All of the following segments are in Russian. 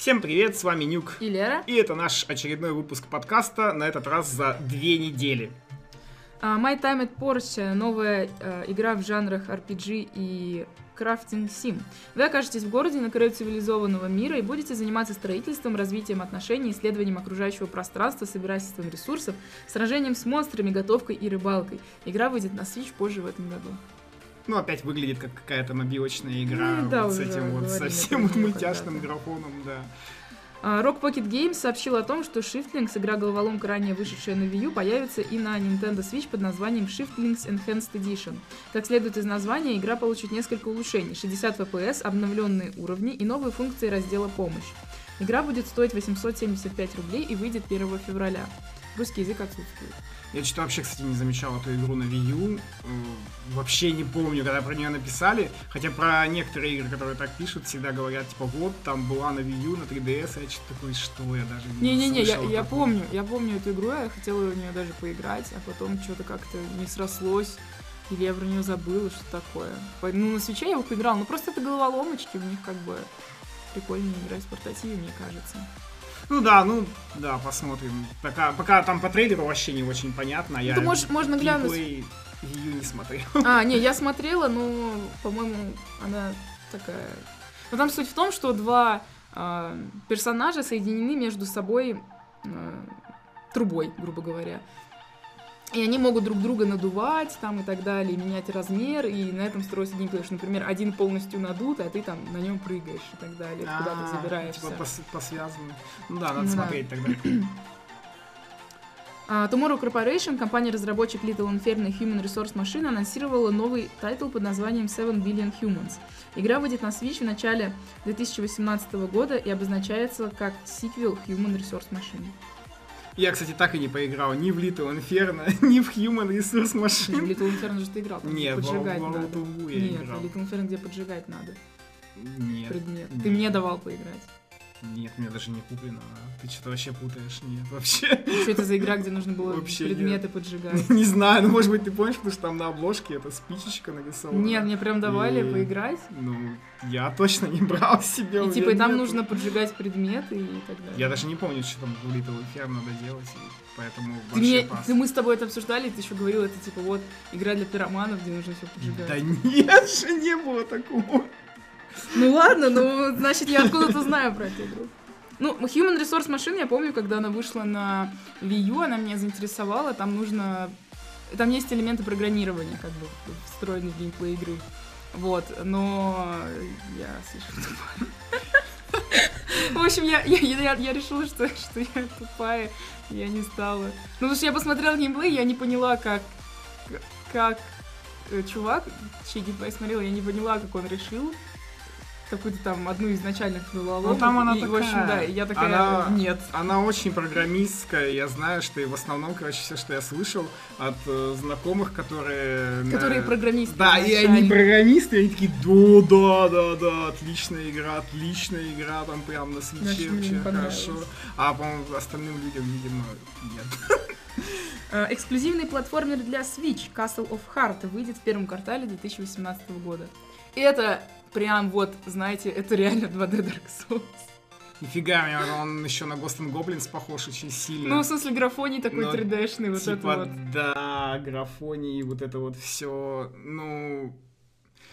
Всем привет, с вами Нюк. И Лера. И это наш очередной выпуск подкаста, на этот раз за две недели. Uh, My Time at Porsche — новая uh, игра в жанрах RPG и крафтинг сим. Вы окажетесь в городе на краю цивилизованного мира и будете заниматься строительством, развитием отношений, исследованием окружающего пространства, собирательством ресурсов, сражением с монстрами, готовкой и рыбалкой. Игра выйдет на Switch позже в этом году. Ну, опять выглядит как какая-то мобилочная игра Ну, да, вот с этим вот совсем вот мультяшным когда-то. графоном, да. А, Rock Pocket Games сообщил о том, что Shiftlings, игра головоломка, ранее вышедшая на Wii U, появится и на Nintendo Switch под названием Shiftlings Enhanced Edition. Как следует из названия, игра получит несколько улучшений, 60 FPS, обновленные уровни и новые функции раздела «Помощь». Игра будет стоить 875 рублей и выйдет 1 февраля. Русский язык отсутствует. Я что-то вообще, кстати, не замечал эту игру на Wii U. Э, Вообще не помню, когда про нее написали. Хотя про некоторые игры, которые так пишут, всегда говорят, типа, вот, там была на Wii U, на 3DS, а я что-то такой, что я даже не Не-не-не, я, я помню, я помню эту игру, я хотела в нее даже поиграть, а потом что-то как-то не срослось, или я про нее забыла, что такое. Ну, на свече я его поиграла, ну просто это головоломочки, в них как бы прикольнее играть в портативе, мне кажется. Ну да, ну да, посмотрим. Пока, пока там по трейлеру вообще не очень понятно. а Я ты можешь- можно глянуть. геймплей Wii U не смотрел. А, не, я смотрела, но, по-моему, она такая... Но там суть в том, что два а, персонажа соединены между собой а, трубой, грубо говоря. И они могут друг друга надувать там и так далее, менять размер, и на этом строится геймплей. Что, например, один полностью надут, а ты там на нем прыгаешь и так далее, куда А, ты забираешься. Типа пос- посвязаны. Ну да, надо Ну да. смотреть тогда. А, Tomorrow Corporation, компания-разработчик Little Inferno Human Resource Machine, анонсировала новый title под названием Seven Billion Humans. Игра выйдет на Switch в начале 2018 года и обозначается как сиквел Human Resource Machine. Я, кстати, так и не поиграл ни в Little Inferno, ни в Human Resource Ну, в Machine. Little Inferno же ты играл, там Нет, поджигать World надо. Нет, играл. в Little Inferno, где поджигать надо Нет, предмет. нет. Ты мне давал поиграть. Нет, мне даже не куплено. а Ты что-то вообще путаешь? Нет, вообще. Что это за игра, где нужно было Вообще предметы поджигать? Не знаю, ну может быть ты помнишь, потому что там на обложке эта спичечка нарисована. Нет, мне прям давали И- поиграть. Ну, я точно не брал себе. у И типа меня и там нету. нужно поджигать предметы и так далее. Я даже не помню, что там в Little Inferno надо делать, поэтому Ты мне, пас. ты- мы с тобой это обсуждали, и ты еще говорил, это типа вот игра для пироманов, где нужно все поджигать. Да нет же, не было такого. Ну ладно, ну значит я откуда-то знаю про эту игру. Ну, Human Resource Machine, я помню, когда она вышла на Wii U, она меня заинтересовала, там нужно... Там есть элементы программирования, как бы, встроены в геймплей игры. Вот, но я слишком тупая. В общем, я, я, я, решила, что, что я тупая, я не стала. Ну, потому что я посмотрела геймплей, я не поняла, как, как э, чувак, чей геймплей смотрела, я не поняла, как он решил какую-то там одну из начальных головоломок. Ну, там она и, в общем, такая. да, и я такая, Она- нет. Она очень программистская, я знаю, что и в основном, короче, все, что я слышал от э, знакомых, которые... на- Которые программисты. Да, и они программисты, и они такие, да, да, да, да, отличная игра, отличная игра, там прям на свече вообще хорошо. А, по-моему, остальным людям, видимо, нет. Э, Эксклюзивный платформер для Switch Castle of Heart выйдет в первом квартале 2018 года. И это прям вот, знаете, это реально 2D Dark Souls. Нифига, он еще на and Goblins похож очень сильно. Ну, в смысле, графоний такой Но, 3D-шный, вот типа, это вот. да, графоний, вот это вот все, ну...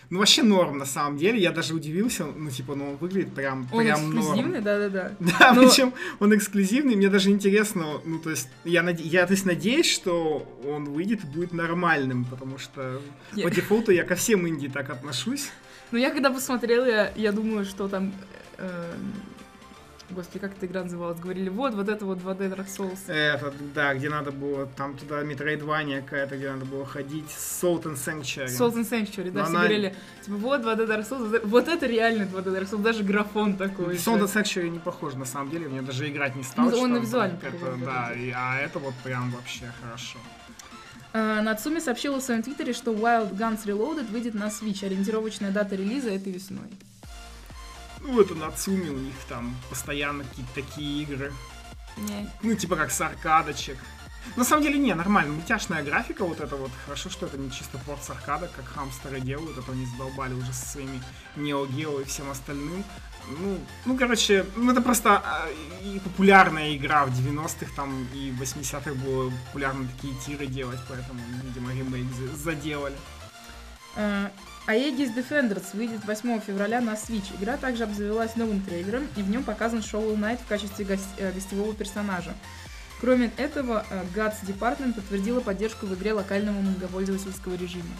Ну, вообще норм, на самом деле. Я даже удивился, ну, типа, ну, он выглядит прям, Он прям норм. эксклюзивный, да-да-да. Да, Но- причем он эксклюзивный, мне даже интересно, ну, то есть, я, наде- я то есть, надеюсь, что он выйдет и будет нормальным, потому что Я- по дефолту я ко всем инди так отношусь. Ну, я когда посмотрела, я, я думаю, что там... э, Господи, как эта игра называлась? Говорили, вот, вот это вот 2D Dark Souls. Это, да, где надо было, там туда Metroidvania какая-то, где надо было ходить, Salt and Sanctuary. Salt and Sanctuary, да, Но все она- говорили, типа, вот 2D Dark Souls, вот это- реально 2D Dark Souls, даже графон такой. Salt and Sanctuary не похож, на самом деле, мне даже играть не стал. Ну, он и визуально это, да, и- а это вот прям вообще хорошо. А, Нацуми сообщила в своем твиттере, что Wild Guns Reloaded выйдет на Switch. Ориентировочная дата релиза этой весной. Ну, это Нацуми, у них там постоянно какие-то такие игры. Не. Ну, типа как с аркадочек. На самом деле, не, нормально. Мультяшная графика, вот это вот. Хорошо, что это не чисто порт с аркада, как хамстеры делают, а то они задолбали уже со своими Neo Geo и всем остальным. Ну, ну, короче, ну это просто а, и популярная игра в 90-х там и 80-х было популярно такие тиры делать, поэтому, видимо, ремейк заделали. Uh, Aegis Defenders выйдет 8 февраля на Switch. Игра также обзавелась новым трейлером, и в нем показан Шоу Найт в качестве гость, э, гостевого персонажа. Кроме этого, Guts Department подтвердила поддержку в игре локального многопользовательского режима.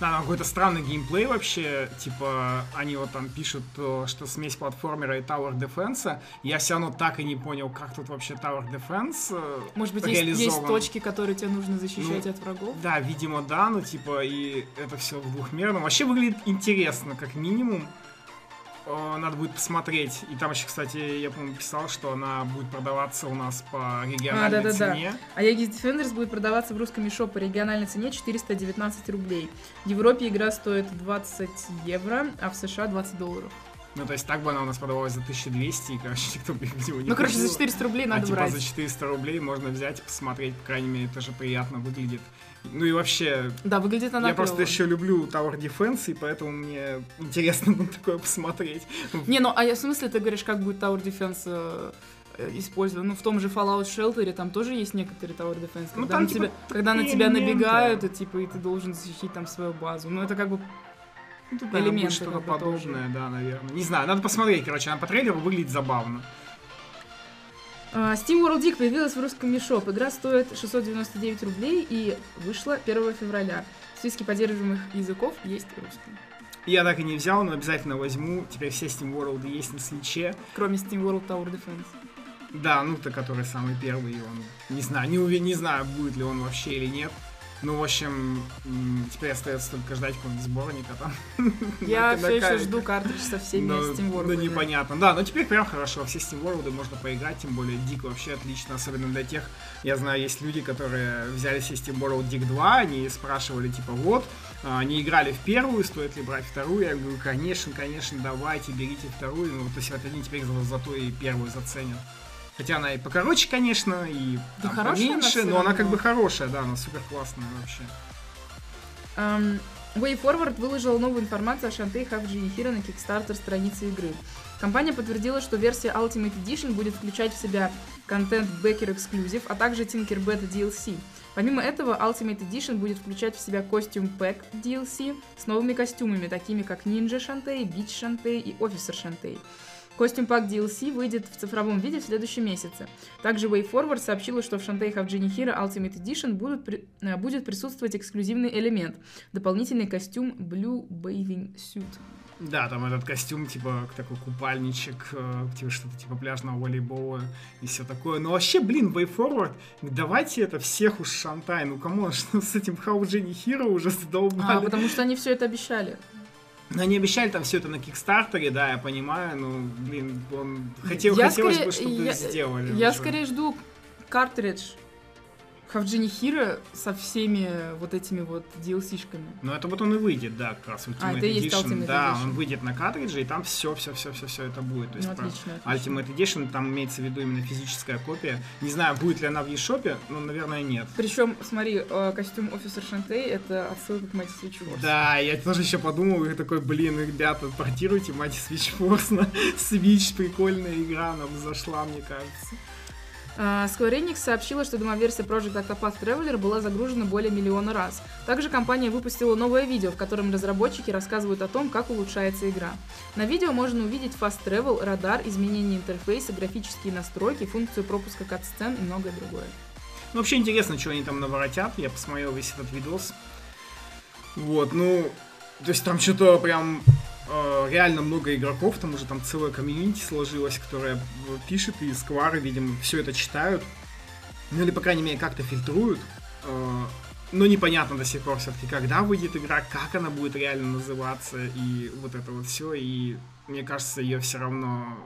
Да, какой-то странный геймплей вообще, типа, они вот там пишут, что смесь платформера и Tower Defense, я все равно так и не понял, как тут вообще Tower Defense э, Может быть, есть, есть точки, которые тебе нужно защищать ну, от врагов? Да, видимо, да, ну, типа, и это все в двухмерном. Вообще выглядит интересно, как минимум. Э, надо будет посмотреть. И там еще, кстати, я, по-моему, писал, что она будет продаваться у нас по региональной а, да, да, цене. Да. А Aegis Defenders будет продаваться в русском мешо по региональной цене 419 рублей. В Европе игра стоит 20 евро, а в США 20 долларов. Ну, то есть так бы она у нас продавалась за 1200, и, короче, никто бы его не Ну, короче, за 400 рублей надо а, типа, брать. за 400 рублей можно взять и посмотреть, по крайней мере, это же приятно выглядит. Ну и вообще... Да, выглядит она Я клево. просто еще люблю Tower Defense, и поэтому мне интересно на такое посмотреть. Не, ну, а я в смысле ты говоришь, как будет Tower Defense э, использован. Ну, в том же Fallout Shelter там тоже есть некоторые Tower Defense, ну, когда, ну, там, на, типа, тебя, когда на тебя набегают, и, типа, и ты должен защитить там свою базу. Ну, это как бы ну, тут, элементы. что-то подобное, тоже. да, наверное. Не знаю, надо посмотреть, короче, она по трейлеру выглядит забавно. Uh, Steam World Dig появилась в русском мешоп. Игра стоит 699 рублей и вышла 1 февраля. В списке поддерживаемых языков есть русский. Я так и не взял, но обязательно возьму. Теперь все Steam World есть на свече. Кроме Steam World Tower Defense. Да, ну то, который самый первый, он не знаю, не, не знаю, будет ли он вообще или нет. Ну, в общем, теперь остается только ждать какого-нибудь сборника там. Я все еще жду картридж со всеми но, Steam World. Ну, непонятно. Да, но теперь прям хорошо. Все Steam World можно поиграть, тем более Дик вообще отлично, особенно для тех, я знаю, есть люди, которые взяли себе Steam World Dig 2, они спрашивали, типа, вот, а, они играли в первую, стоит ли брать вторую? Я говорю, конечно, конечно, давайте, берите вторую. Ну, то есть вот они теперь за, зато и первую заценят. Хотя она и покороче, конечно, и да там, поменьше, она но она как бы хорошая, да, она супер классная вообще. Um, WayForward выложила новую информацию о Half Genie Hero на Kickstarter странице игры. Компания подтвердила, что версия Ultimate Edition будет включать в себя контент Backer Exclusive, а также Tinkerbell DLC. Помимо этого, Ultimate Edition будет включать в себя костюм Pack DLC с новыми костюмами, такими как Ninja Shantae, Beach Shantae и Officer Shantae. Костюм пак DLC выйдет в цифровом виде в следующем месяце. Также WayForward сообщила, что в Shantae Have Genie Hero Ultimate Edition будут, э, будет присутствовать эксклюзивный элемент – дополнительный костюм Blue Bathing Suit. Да, там этот костюм, типа, такой купальничек, э, типа, что-то типа пляжного волейбола и все такое. Но вообще, блин, Way Forward, давайте это всех уж Шантай, ну кому что с этим How Genie Hero уже задолбали. А, потому что они все это обещали. Но они обещали там все это на Кикстартере, да, я понимаю, ну, блин, он хотел, я хотелось скорее, бы, чтобы я, сделали. Я уже. скорее жду картридж Хавджини Хира со всеми вот этими вот DLC-шками. Ну, это вот он и выйдет, да, как раз Ultimate а, это Edition. Есть Ultimate да, Edition. он выйдет на картридже, и там все, все, все, все, все это будет. То есть, ну, отлично, отлично. Ultimate Edition, там имеется в виду именно физическая копия. Не знаю, будет ли она в eShop, но, наверное, нет. Причем, смотри, э, костюм офисер Шантей это отсылка к Mighty Switch Force. Да, я тоже еще подумал, и такой, блин, ребята, портируйте Mighty Switch Force на Switch, прикольная игра, нам зашла, мне кажется. А, Square Enix сообщила, что демоверсия Project Octopath Traveler была загружена более миллиона раз. Также компания выпустила новое видео, в котором разработчики рассказывают о том, как улучшается игра. На видео можно увидеть Fast Travel, радар, изменение интерфейса, графические настройки, функцию пропуска кат-сцен и многое другое. Ну, вообще интересно, что они там наворотят. Я посмотрел весь этот видос. Вот, ну, то есть там что-то прям э, реально много игроков, там уже там целая комьюнити сложилась, которая пишет, и сквары, видимо, все это читают. Ну или, по крайней мере, как-то фильтруют. Э, но непонятно до сих пор все-таки, когда выйдет игра, как она будет реально называться, и вот это вот все. И мне кажется, ее все равно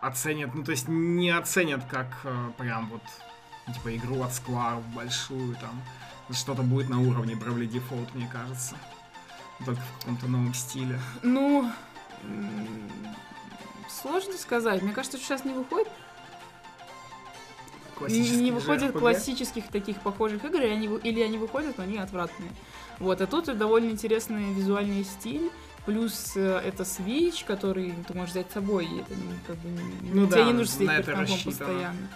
оценят, ну то есть не оценят как э, прям вот типа игру от Square большую там. Что-то будет на уровне Bravely Default, мне кажется только в каком-то новом стиле? Ну, сложно сказать. Мне кажется, что сейчас не выходит не выходит RPG. классических таких похожих игр, они, или они выходят, но они отвратные. Вот, а тут довольно интересный визуальный стиль, плюс э, это Switch, который ты можешь взять с собой, и это не- как бы не- Ну тебе да, не нужно сидеть на перед компом постоянно.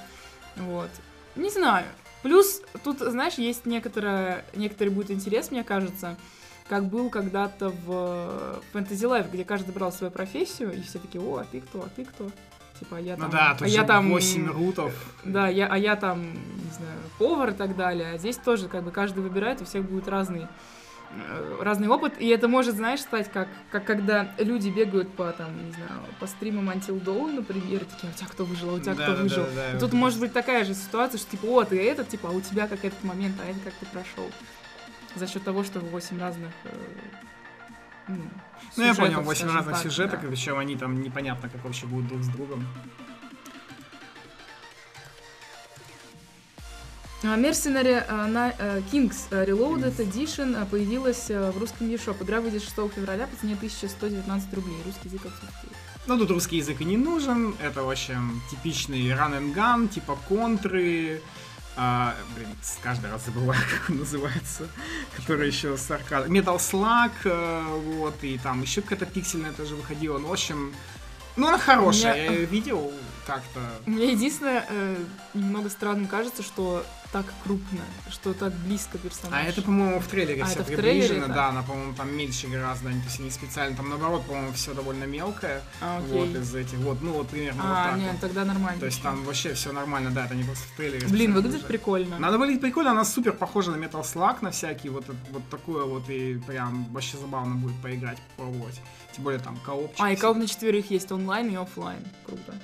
Вот. Не знаю. Плюс тут, знаешь, есть некоторое, некоторый будет интерес, мне кажется, как был когда-то в Fantasy Life, где каждый брал свою профессию, и все такие, о, а ты кто, а ты кто? Типа, а я Ну там... да, а я там 8 рутов. да, я, а я там, не знаю, повар и так далее. А здесь тоже, как бы, каждый выбирает, у всех будет разный, э, разный опыт. И это может, знаешь, стать как, как когда люди бегают по, там, не знаю, по стримам Until Dawn, например, и такие, а у тебя кто выжил, а у тебя Да, кто да, выжил. да, да, И вот тут это. может быть такая же ситуация, что, типа, о, ты этот, типа, а у тебя как этот момент, а это как ты прошел. За счет того, что 8 разных э, ну, Ну, я понял, 8 скажем разных так, сюжеток, да. и причем они там непонятно, как вообще будут друг с другом. А, Mercenary на э, Kings э, Reloaded Edition появилась э, в русском eShop. Игра выйдет 6 февраля по цене 1119 рублей. Русский язык отсутствует. Ну, тут русский язык и не нужен. Это, в общем, типичный run and gun, типа контры. А, блин, каждый раз забываю, как он называется. Который еще с аркадой. Metal Slug, э, вот, и там еще какая-то пиксельная тоже выходила. Ну, в общем, ну, она хорошая. Меня- Я ее видел как-то. Мне единственное, э, немного странным кажется, что так крупно, что так близко персонаж. А это, по-моему, в трейлере А, все это в трейлере приближено, это? да, она, по-моему, там меньше гораздо, они, то есть они специально, там наоборот, по-моему, все довольно мелкое, А, окей. вот из этих, вот, ну вот примерно а, вот так нет, вот. тогда нормально. То есть там вообще все нормально, да, это не просто в трейлере. Блин, выглядит прикольно. Она выглядит прикольно, она супер похожа на Metal Slug, на всякие, вот, вот такое вот, и прям вообще забавно будет поиграть, попробовать. Тем более там коопчик. А, и кооп на четверых есть онлайн и оффлайн. Круто.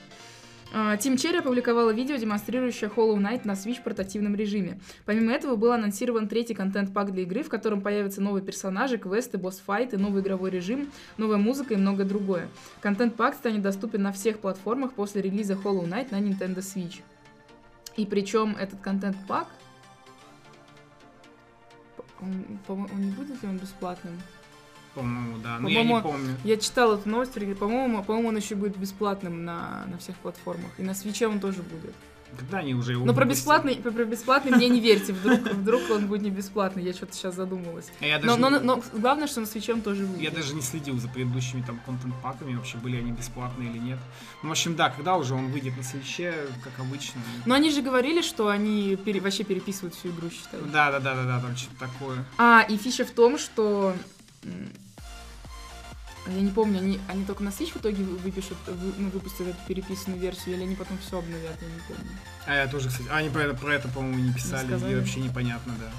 А, Team Cherry опубликовала видео, демонстрирующее Hollow Knight на Switch в портативном режиме. Помимо этого был анонсирован третий content pack для игры, в котором появятся новые персонажи, квесты, boss fight ы, новый игровой режим, новая музыка и многое другое. Content pack станет доступен на всех платформах после релиза Hollow Knight на Nintendo Switch. И причем этот content pack, он, по-моему, не будет ли он бесплатным? По-моему, да, но я не По-моему, помню. Я читала эту новость, по-моему, по-моему, он еще будет бесплатным на, на всех платформах. И на свече он тоже будет. Когда они уже его Но про бесплатный, про, про бесплатный мне не верьте. Вдруг, вдруг он будет не бесплатный. Я что-то сейчас задумалась. А Я Но, даже, но, не- но главное, что на свече он тоже я будет. даже не следил за предыдущими там контент-паками, вообще были они бесплатные или нет. Ну, в общем, да, когда уже он выйдет на свече, как обычно. Но они же говорили, что они пере- вообще переписывают всю игру, считай. Да, да, да, да, да, там что-то такое. А, и фича в том, что... Я не помню, они, они только на Switch в итоге вы- выпишут, вы- ну, выпустят эту переписанную версию, или они потом все обновят, я не помню. А я тоже, кстати, а, они про это, про это по-моему, не писали, сказали. и вообще непонятно, да.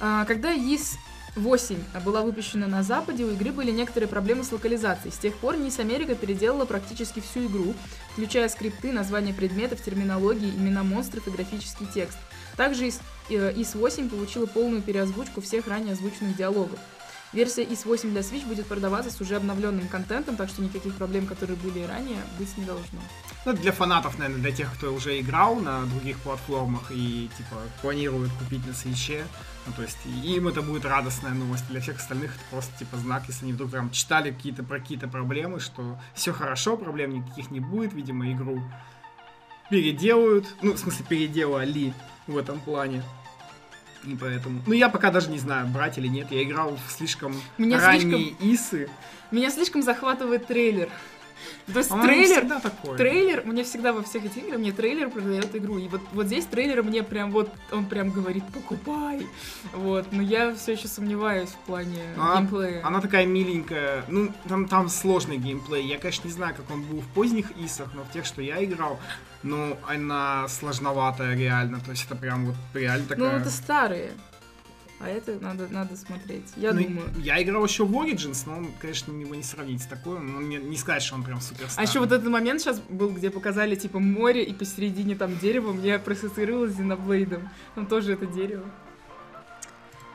А, Когда ИС 8 была выпущена на Западе, у игры были некоторые проблемы с локализацией. С тех пор НИС Америка переделала практически всю игру, включая скрипты, названия предметов, терминологии, имена монстров и графический текст. Также ИС, э, ИС 8 получила полную переозвучку всех ранее озвученных диалогов. Версия ИС 8 для Switch будет продаваться с уже обновленным контентом, так что никаких проблем, которые были ранее, быть не должно. Ну, для фанатов, наверное, для тех, кто уже играл на других платформах и, типа, планирует купить на свече. Ну, то есть, им это будет радостная новость. Для всех остальных это просто, типа, знак, если они вдруг прям читали какие-то про какие-то проблемы, что все хорошо, проблем никаких не будет, видимо, игру переделают. Ну, в смысле, переделали в этом плане. И поэтому... Ну, я пока даже не знаю, брать или нет. Я играл в слишком Меня ранние исы. Меня слишком захватывает трейлер. То есть По-моему, трейлер, всегда такое. Трейлер, мне всегда во всех этих играх, мне трейлер продает игру. И вот, вот здесь трейлер мне прям вот, он прям говорит, покупай. Вот, но я все еще сомневаюсь в плане А, геймплея. Она такая миленькая. Ну, там, там сложный геймплей. Я, конечно, не знаю, как он был в поздних исах, но в тех, что я играл, ну, она сложноватая реально. То есть это прям вот реально Ну, такая... это старые. А это надо, надо смотреть. Я Ну, думаю. Я играл еще в Origins, но, он, конечно, его не сравнить с такой. Но мне не сказать, что он прям супер А еще вот этот момент сейчас был, где показали типа море и посередине там дерево, мне проассоциировалось с Xenoblade. Там тоже это дерево.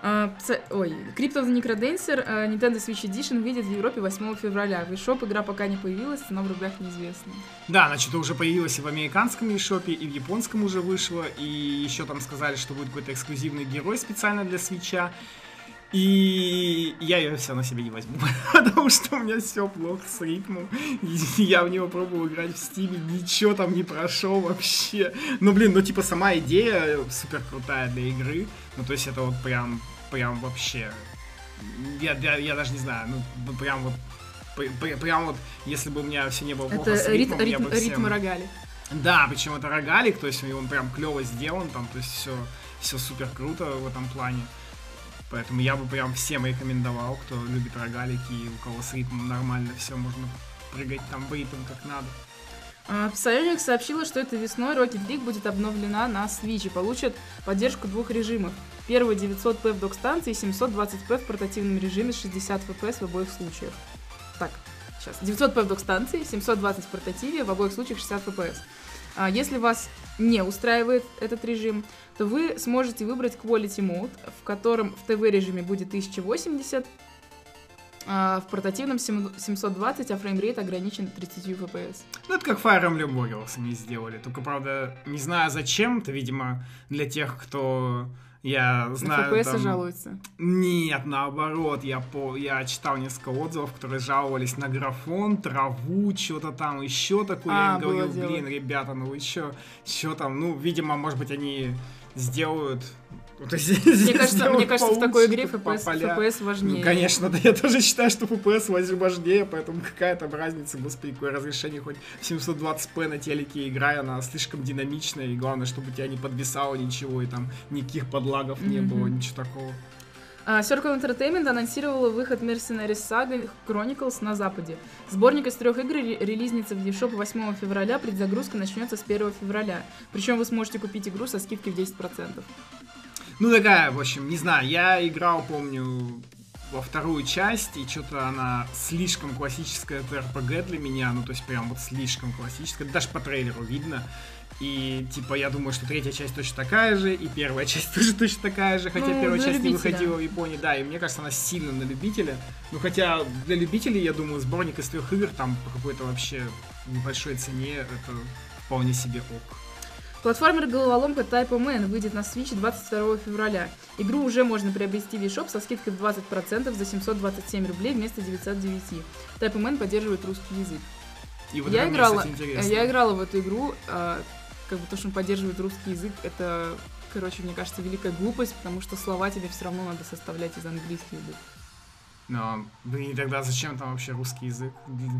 А, ой, Crypt of the Necrodancer а, Nintendo Switch Edition выйдет в Европе 8 февраля. В eShop игра пока не появилась, цена в рублях неизвестна. Да, она что-то уже появилась и в американском eShop, и в японском уже вышла, и еще там сказали, что будет какой-то эксклюзивный герой специально для свеча. И я ее все на себе не возьму, потому что у меня все плохо с ритмом. Я в него пробовал играть в стиме, ничего там не прошел вообще. Ну, блин, ну, типа, сама идея супер крутая для игры. Ну, то есть это вот прям, прям вообще... Я, я, я даже не знаю, ну, прям вот прям вот, если бы у меня все не было плохо это с ритмом, рит, я бы всем... ритм рогали. Да, причем это рогалик, то есть он прям клево сделан, там, то есть все, все супер круто в этом плане. Поэтому я бы прям всем рекомендовал, кто любит рогалики и у кого с ритмом нормально все, можно прыгать там в ритм как надо. А, Psyonix сообщила, что этой весной Rocket League будет обновлена на Switch и получит поддержку двух режимов. Первый 900p в док-станции и 720p в портативном режиме с 60 FPS в обоих случаях. Так, сейчас. 900p в док-станции, 720 в портативе, в обоих случаях 60 FPS. А если вас не устраивает этот режим, то вы сможете выбрать Quality Mode, в котором в ТВ-режиме будет 1080, а в портативном 720, а framerate ограничен 30 FPS. Ну, это как Fire Emblem Warriors они сделали. Только, правда, не знаю зачем, это, видимо, для тех, кто я знаю, На FPS там... жалуются? Нет, наоборот, я, по... я читал несколько отзывов, которые жаловались на графон, траву, что-то там, еще такое. А, я говорю, дело. блин, ребята, ну вы что, что там, ну, видимо, может быть, они сделают ну, мне кажется, мне кажется, в такой игре FPS, FPS важнее. Ну, конечно, да, я тоже считаю, что FPS важнее, поэтому какая там разница, господи, какое разрешение, хоть 720p на телеке играя, она слишком динамичная, и главное, чтобы тебя не подвисало ничего, и там никаких подлагов не было, ничего такого. Uh, Circle Entertainment анонсировала выход Mercenaries Saga Chronicles на Западе. Сборник из трех игр релизнится в eShop 8 февраля, предзагрузка начнется с 1 февраля. Причем вы сможете купить игру со скидкой в 10%. Ну, такая, в общем, не знаю, я играл, помню, во вторую часть, и что-то она слишком классическая ТРПГ для меня, ну, то есть прям вот слишком классическая, даже по трейлеру видно. И, типа, я думаю, что третья часть точно такая же, и первая часть тоже точно такая же, хотя ну, первая часть любителя. не выходила в Японии, да, и мне кажется, она сильно на любителя. Ну, хотя для любителей, я думаю, сборник из трех игр там по какой-то вообще небольшой цене, это вполне себе ок. Платформер-головоломка Type Man выйдет на Switch 22 февраля. Игру уже можно приобрести в eShop со скидкой в 20% за 727 рублей вместо 909. Type Man поддерживает русский язык. И вот я, играла, я играла в эту игру, э, как бы то, что он поддерживает русский язык, это, короче, мне кажется, великая глупость, потому что слова тебе все равно надо составлять из английского языка. Но, блин, тогда зачем там вообще русский язык?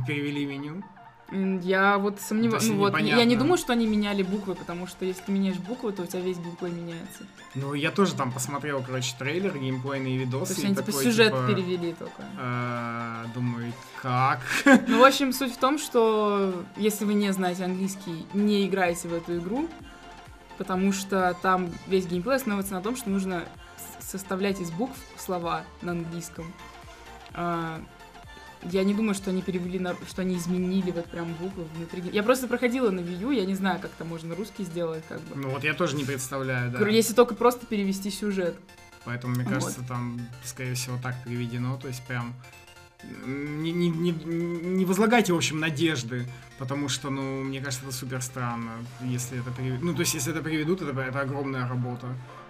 Перевели меню? Я вот сомневаюсь. Ну, вот, я не думаю, что они меняли буквы, потому что если ты меняешь буквы, то у тебя весь буквы меняется. Ну, я тоже там посмотрел, короче, трейлер, геймплейные видосы. То есть они типа сюжет типа, перевели только. Э, думаю, как? Ну, в общем, суть в том, что если вы не знаете английский, не играйте в эту игру, потому что там весь геймплей основывается на том, что нужно составлять из букв слова на английском. Я не думаю, что они перевели, на, что они изменили вот прям буквы внутри. Я просто проходила на U, я не знаю, как там можно русский сделать, как бы. Ну вот я тоже не представляю, да. Если только просто перевести сюжет. Поэтому, мне кажется, вот. там, скорее всего, так переведено, то есть прям не, не, не, не возлагайте, в общем, надежды, потому что, ну, мне кажется, это супер странно, если это переведут. Ну, то есть, если это переведут, это, это огромная работа.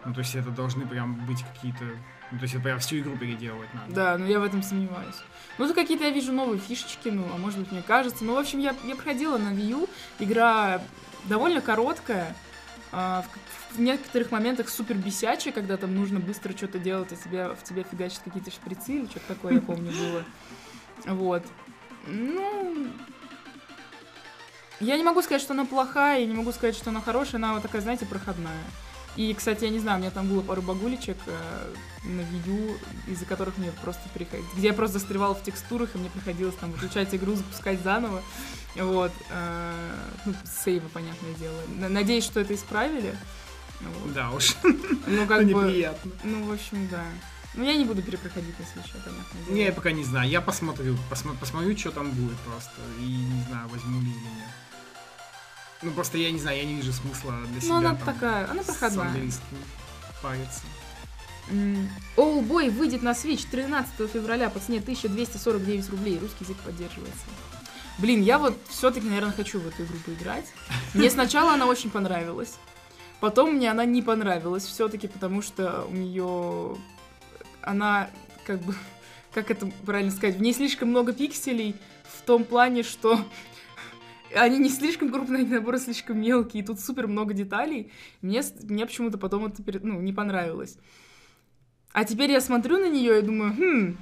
Ну, то есть, это должны прям быть какие-то ну, то есть это прям всю игру переделывать надо. Да, но я в этом сомневаюсь. Ну, то какие-то я вижу новые фишечки, ну, а может быть, мне кажется. Ну, в общем, я, я проходила на Wii U. Игра довольно короткая. А, в, в некоторых моментах супер бесячая, когда там нужно быстро что-то делать, а тебя, в тебя фигачат какие-то шприцы или что-то такое, я помню, было. Вот. Ну, я не могу сказать, что она плохая, я не могу сказать, что она хорошая, она вот такая, знаете, проходная. И, кстати, я не знаю, у меня там было пару багулечек э, на видео, из-за которых мне просто приходилось... Где я просто застревала в текстурах, и мне приходилось там выключать игру, запускать заново. Вот. Э, ну, сейвы, понятное дело. Надеюсь, что это исправили. Вот. Да уж. Ну, как бы... неприятно. Ну, в общем, да. Ну, я не буду перепроходить на Switch, понятно. Не, я пока не знаю. Я посмотрю, посмотрю, посмотрю, что там будет просто. И не знаю, возьму ли или нет. Ну, просто я не знаю, я не вижу смысла для ну, себя. Ну, она там, такая, она проходная. париться. Оулбой выйдет на Switch 13 февраля по цене 1249 рублей. Русский язык поддерживается. Блин, я вот все-таки, наверное, хочу в эту игру поиграть. Мне сначала она очень понравилась. Потом мне она не понравилась все-таки, потому что у нее она как бы, как это правильно сказать, в ней слишком много пикселей в том плане, что они не слишком крупные, они, наоборот, слишком мелкие, и тут супер много деталей. Мне, мне почему-то потом это ну, не понравилось. А теперь я смотрю на нее и думаю, хм,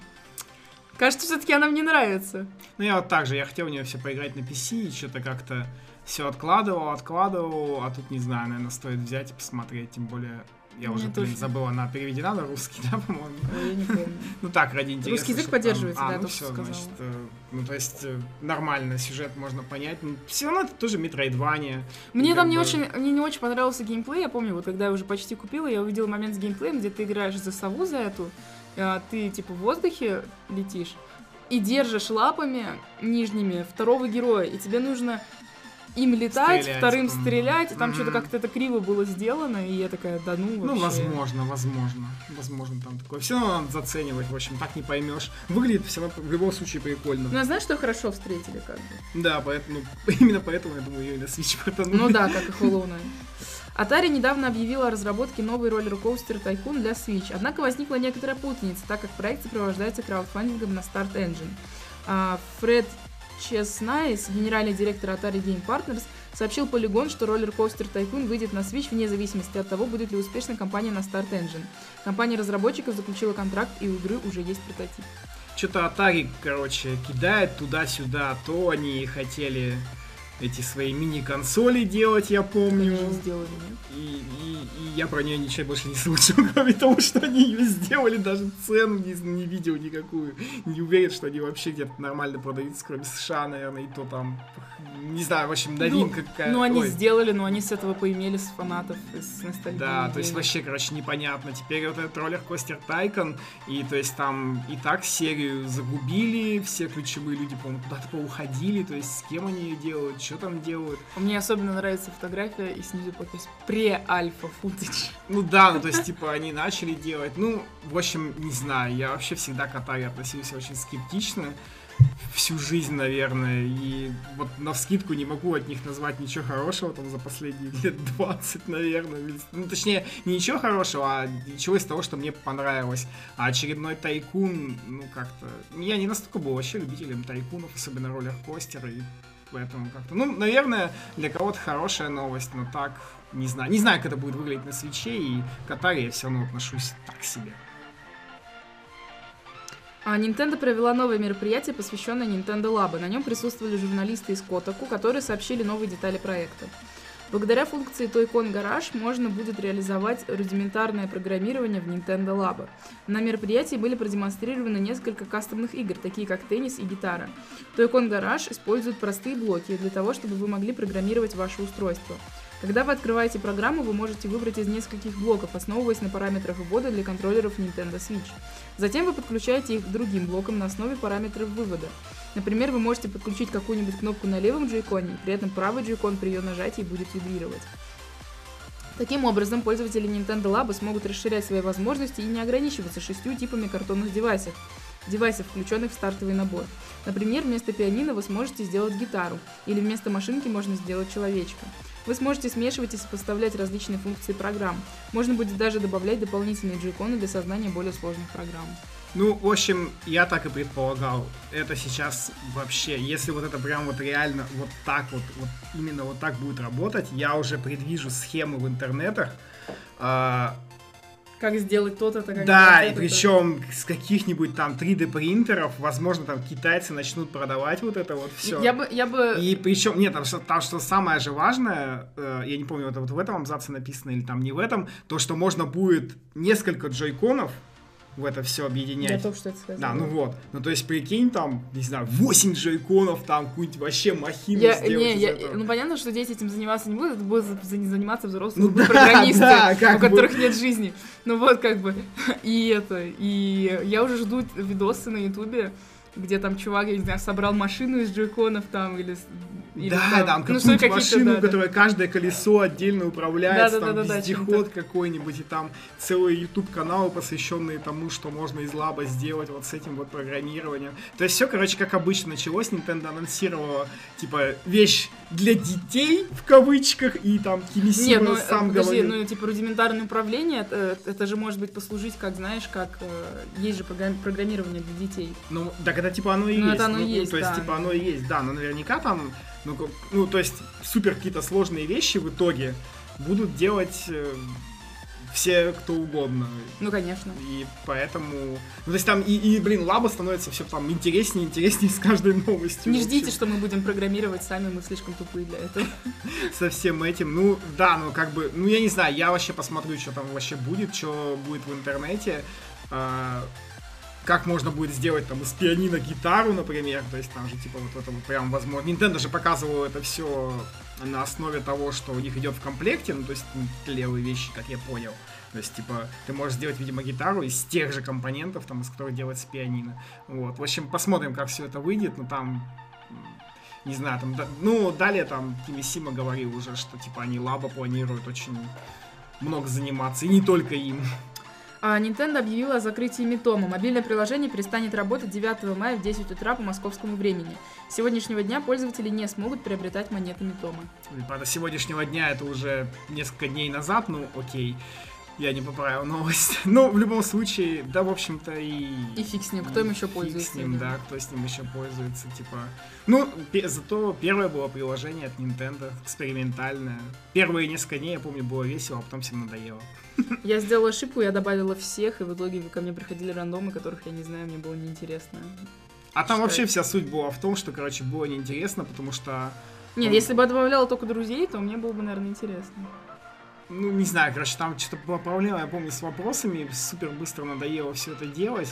кажется, все-таки она мне нравится. Ну, я вот так же, я хотел в нее все поиграть на PC, и что-то как-то все откладывал, откладывал, а тут, не знаю, наверное, стоит взять и посмотреть, тем более я Мне уже, блин, тоже. забыл, она переведена на русский, да, по-моему? я не помню. Ну так, ради интереса. Русский язык поддерживается, там... да, а, ну все, значит, э, ну то есть э, нормально, сюжет можно понять. Ну, все равно это тоже метроидвания. Мне там не очень, мне не очень понравился геймплей, я помню, вот когда я уже почти купила, я увидела момент с геймплеем, где ты играешь за сову за эту, а ты типа в воздухе летишь, и держишь лапами нижними второго героя, и тебе нужно им летать, стрелять, вторым стрелять, и там mm-hmm. что-то как-то это криво было сделано, и я такая, да ну вообще. Ну, возможно, возможно, возможно там такое. Все равно надо заценивать, в общем, так не поймешь. Выглядит все равно в любом случае прикольно. Ну, а знаешь, что хорошо встретили, как бы? Да, поэтому, именно поэтому, я думаю, ее и на Switch протянули. Ну да, как и Hollow Knight. Atari недавно объявила о разработке новой роллер-коустер Tycoon для Switch, однако возникла некоторая путаница, так как проект сопровождается краудфандингом на Start Engine. А, Фред Чеснайс, генеральный директор Atari Game Partners, сообщил Polygon, что Coaster Tycoon выйдет на Switch вне зависимости от того, будет ли успешна компания на StartEngine. Компания разработчиков заключила контракт, и у игры уже есть прототип. Что-то Atari, короче, кидает туда-сюда, то они хотели эти свои мини-консоли делать, я помню. Сделали? И, и, и я про нее ничего больше не слышал, кроме того, что они ее сделали, даже цену не, не видел никакую. Не уверен, что они вообще где-то нормально продаются, кроме США, наверное, и то там не знаю, в общем, новинка ну, какая-то. Ну, они Ой. сделали, но они с этого поимели с фанатов, с ностальгии. Да, то есть вообще, короче, непонятно. Теперь вот этот роллер Костер Тайкон, и то есть там и так серию загубили, все ключевые люди, по-моему, куда-то поуходили, то есть с кем они ее делают, что там делают. Мне особенно нравится фотография, и снизу подпись «Пре-альфа футаж». Ну да, ну то есть, типа, они начали делать, ну, в общем, не знаю, я вообще всегда к Atari относился очень скептично, всю жизнь, наверное, и вот на вскидку не могу от них назвать ничего хорошего там за последние лет 20, наверное. Ну, точнее, не ничего хорошего, а ничего из того, что мне понравилось. А очередной тайкун, ну, как-то... Я не настолько был вообще любителем тайкунов, особенно роллер-костера, и поэтому как-то... Ну, наверное, для кого-то хорошая новость, но так, не знаю. Не знаю, как это будет выглядеть на свече, и к Atari я все равно отношусь так себе. А Nintendo провела новое мероприятие, посвященное Nintendo Lab. На нем присутствовали журналисты из Kotaku, которые сообщили новые детали проекта. Благодаря функции Toy-Con Garage можно будет реализовать рудиментарное программирование в Nintendo Lab. На мероприятии были продемонстрированы несколько кастомных игр, такие как теннис и гитара. Toy-Con Garage использует простые блоки для того, чтобы вы могли программировать ваше устройство. Когда вы открываете программу, вы можете выбрать из нескольких блоков, основываясь на параметрах ввода для контроллеров Nintendo Switch. Затем вы подключаете их к другим блокам на основе параметров вывода. Например, вы можете подключить какую-нибудь кнопку на левом джойконе, при этом правый джойкон при ее нажатии будет вибрировать. Таким образом, пользователи Nintendo Lab смогут расширять свои возможности и не ограничиваться шестью типами картонных девайсов, девайсов, включенных в стартовый набор. Например, вместо пианино вы сможете сделать гитару, или вместо машинки можно сделать человечка. Вы сможете смешивать и сопоставлять различные функции программ. Можно будет даже добавлять дополнительные джойконы для создания более сложных программ. Ну, в общем, я так и предполагал. Это сейчас вообще, если вот это прям вот реально вот так вот, вот именно вот так будет работать, я уже предвижу схему в интернетах. Э, как сделать то-то, как Да, и причем с каких-нибудь там 3D принтеров, возможно, там китайцы начнут продавать вот это вот все. Я бы, я бы... И причем, нет, там что, там, что самое же важное, э, я не помню, это вот в этом абзаце написано или там не в этом, то, что можно будет несколько джойконов в это все объединять. Я только что это сказал. Да, ну вот. Ну, то есть, прикинь, там, не знаю, 8 джойконов, там, какую-нибудь вообще махину я, сделать. Не, я, ну, понятно, что дети этим заниматься не будут, это будут заниматься взрослые ну, да, программисты, да, у бы. которых нет жизни. Ну, вот, как бы, и это, и я уже жду видосы на ютубе, где там чувак, я не знаю, собрал машину из джойконов там, или Или да, там, там ну, какую-нибудь какие-то, машину, да, да. которая каждое колесо отдельно управляется, там Да-да-да-да-да, вездеход какой-нибудь, и там целые YouTube-каналы, посвященные тому, что можно из лаба сделать вот с этим вот программированием. То есть все, короче, как обычно началось. Nintendo анонсировала, типа, вещь для детей, в кавычках, и там Нет, Кимисима ну, сам подожди, говорил. ну, типа, рудиментарное управление, это, это же может быть послужить, как, знаешь, как э, есть же программ- программирование для детей. Ну, так это типа оно и Ну, есть. это оно Ну, есть, То есть, да. типа, оно и есть, да, но наверняка там, ну, ну, то есть, супер какие-то сложные вещи в итоге будут делать э, все кто угодно. Ну, конечно. И поэтому... Ну, то есть там, и, и, блин, лаба становится все там интереснее и интереснее с каждой новостью. Не ждите, что мы будем программировать сами, мы слишком тупые для этого. Со всем этим. Ну, да, ну, как бы, ну, я не знаю, я вообще посмотрю, что там вообще будет, что будет в интернете. Как можно будет сделать там из пианино гитару, например, то есть там же типа вот это вот прям возможно. Nintendo же показывал это все на основе того, что у них идет в комплекте, ну то есть левые вещи, как я понял. То есть, типа, ты можешь сделать, видимо, гитару из тех же компонентов, там, из которых делается пианино. Вот. В общем, посмотрим, как все это выйдет. Ну, там, не знаю, там, да- ну, далее там Кимисима говорил уже, что, типа, они лаба планируют очень много заниматься, и не только им. А Nintendo объявила о закрытии Митома. Мобильное приложение перестанет работать 9 мая в 10 утра по московскому времени. С сегодняшнего дня пользователи не смогут приобретать монеты Митома. Правда, с сегодняшнего дня это уже несколько дней назад, ну, окей. Я не поправил новость. Ну, в любом случае, да, в общем-то, и... И фиг с ним, кто им еще фиг пользуется, с ним, да. кто с ним еще пользуется, типа... Ну, зато первое было приложение от Nintendo, экспериментальное. Первые несколько дней, я помню, было весело, а потом всем надоело. Я сделала ошибку, я добавила всех, и в итоге ко мне приходили рандомы, которых я не знаю, мне было неинтересно. А там вообще вся суть была в том, что, короче, было неинтересно, потому что... Нет, если бы я добавляла только друзей, то мне было бы, наверное, интересно. Ну, не знаю, короче, там что-то была проблема, я помню, с вопросами, супер быстро надоело все это делать,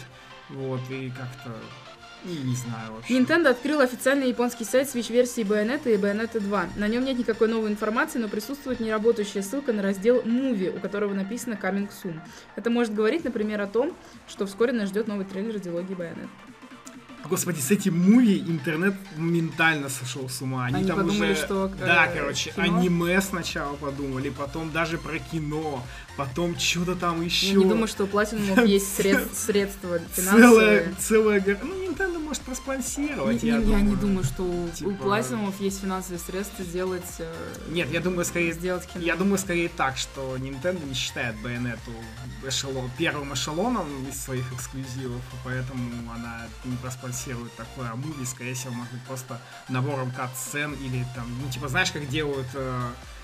вот, и как-то, и не знаю вообще. Nintendo открыл официальный японский сайт Switch-версии Bayonetta и Bayonetta 2. На нем нет никакой новой информации, но присутствует неработающая ссылка на раздел Movie, у которого написано Coming Soon. Это может говорить, например, о том, что вскоре нас ждет новый трейлер дилогии Bayonetta. Господи, с этим муви интернет моментально сошел с ума. Они, Они там подумали, уже... что, э, Да, короче, кино? аниме сначала подумали, потом даже про кино, потом что-то там еще. Я не думаю, что у Platinum есть сред- средства Целая, финансовые. целая... гора- Ну, Nintendo может проспонсировать, Не- я, не- думаю. не думаю, что у, Типа- у Platinum есть финансовые средства сделать, э, Нет, я думаю, скорее... сделать кино. Я думаю, скорее так, что Nintendo не считает Bayonetta эшелон, первым эшелоном из своих эксклюзивов, и поэтому она не проспонсирует такое. А муви, скорее всего, может быть просто набором кат-сцен или там, ну, типа, знаешь, как делают э,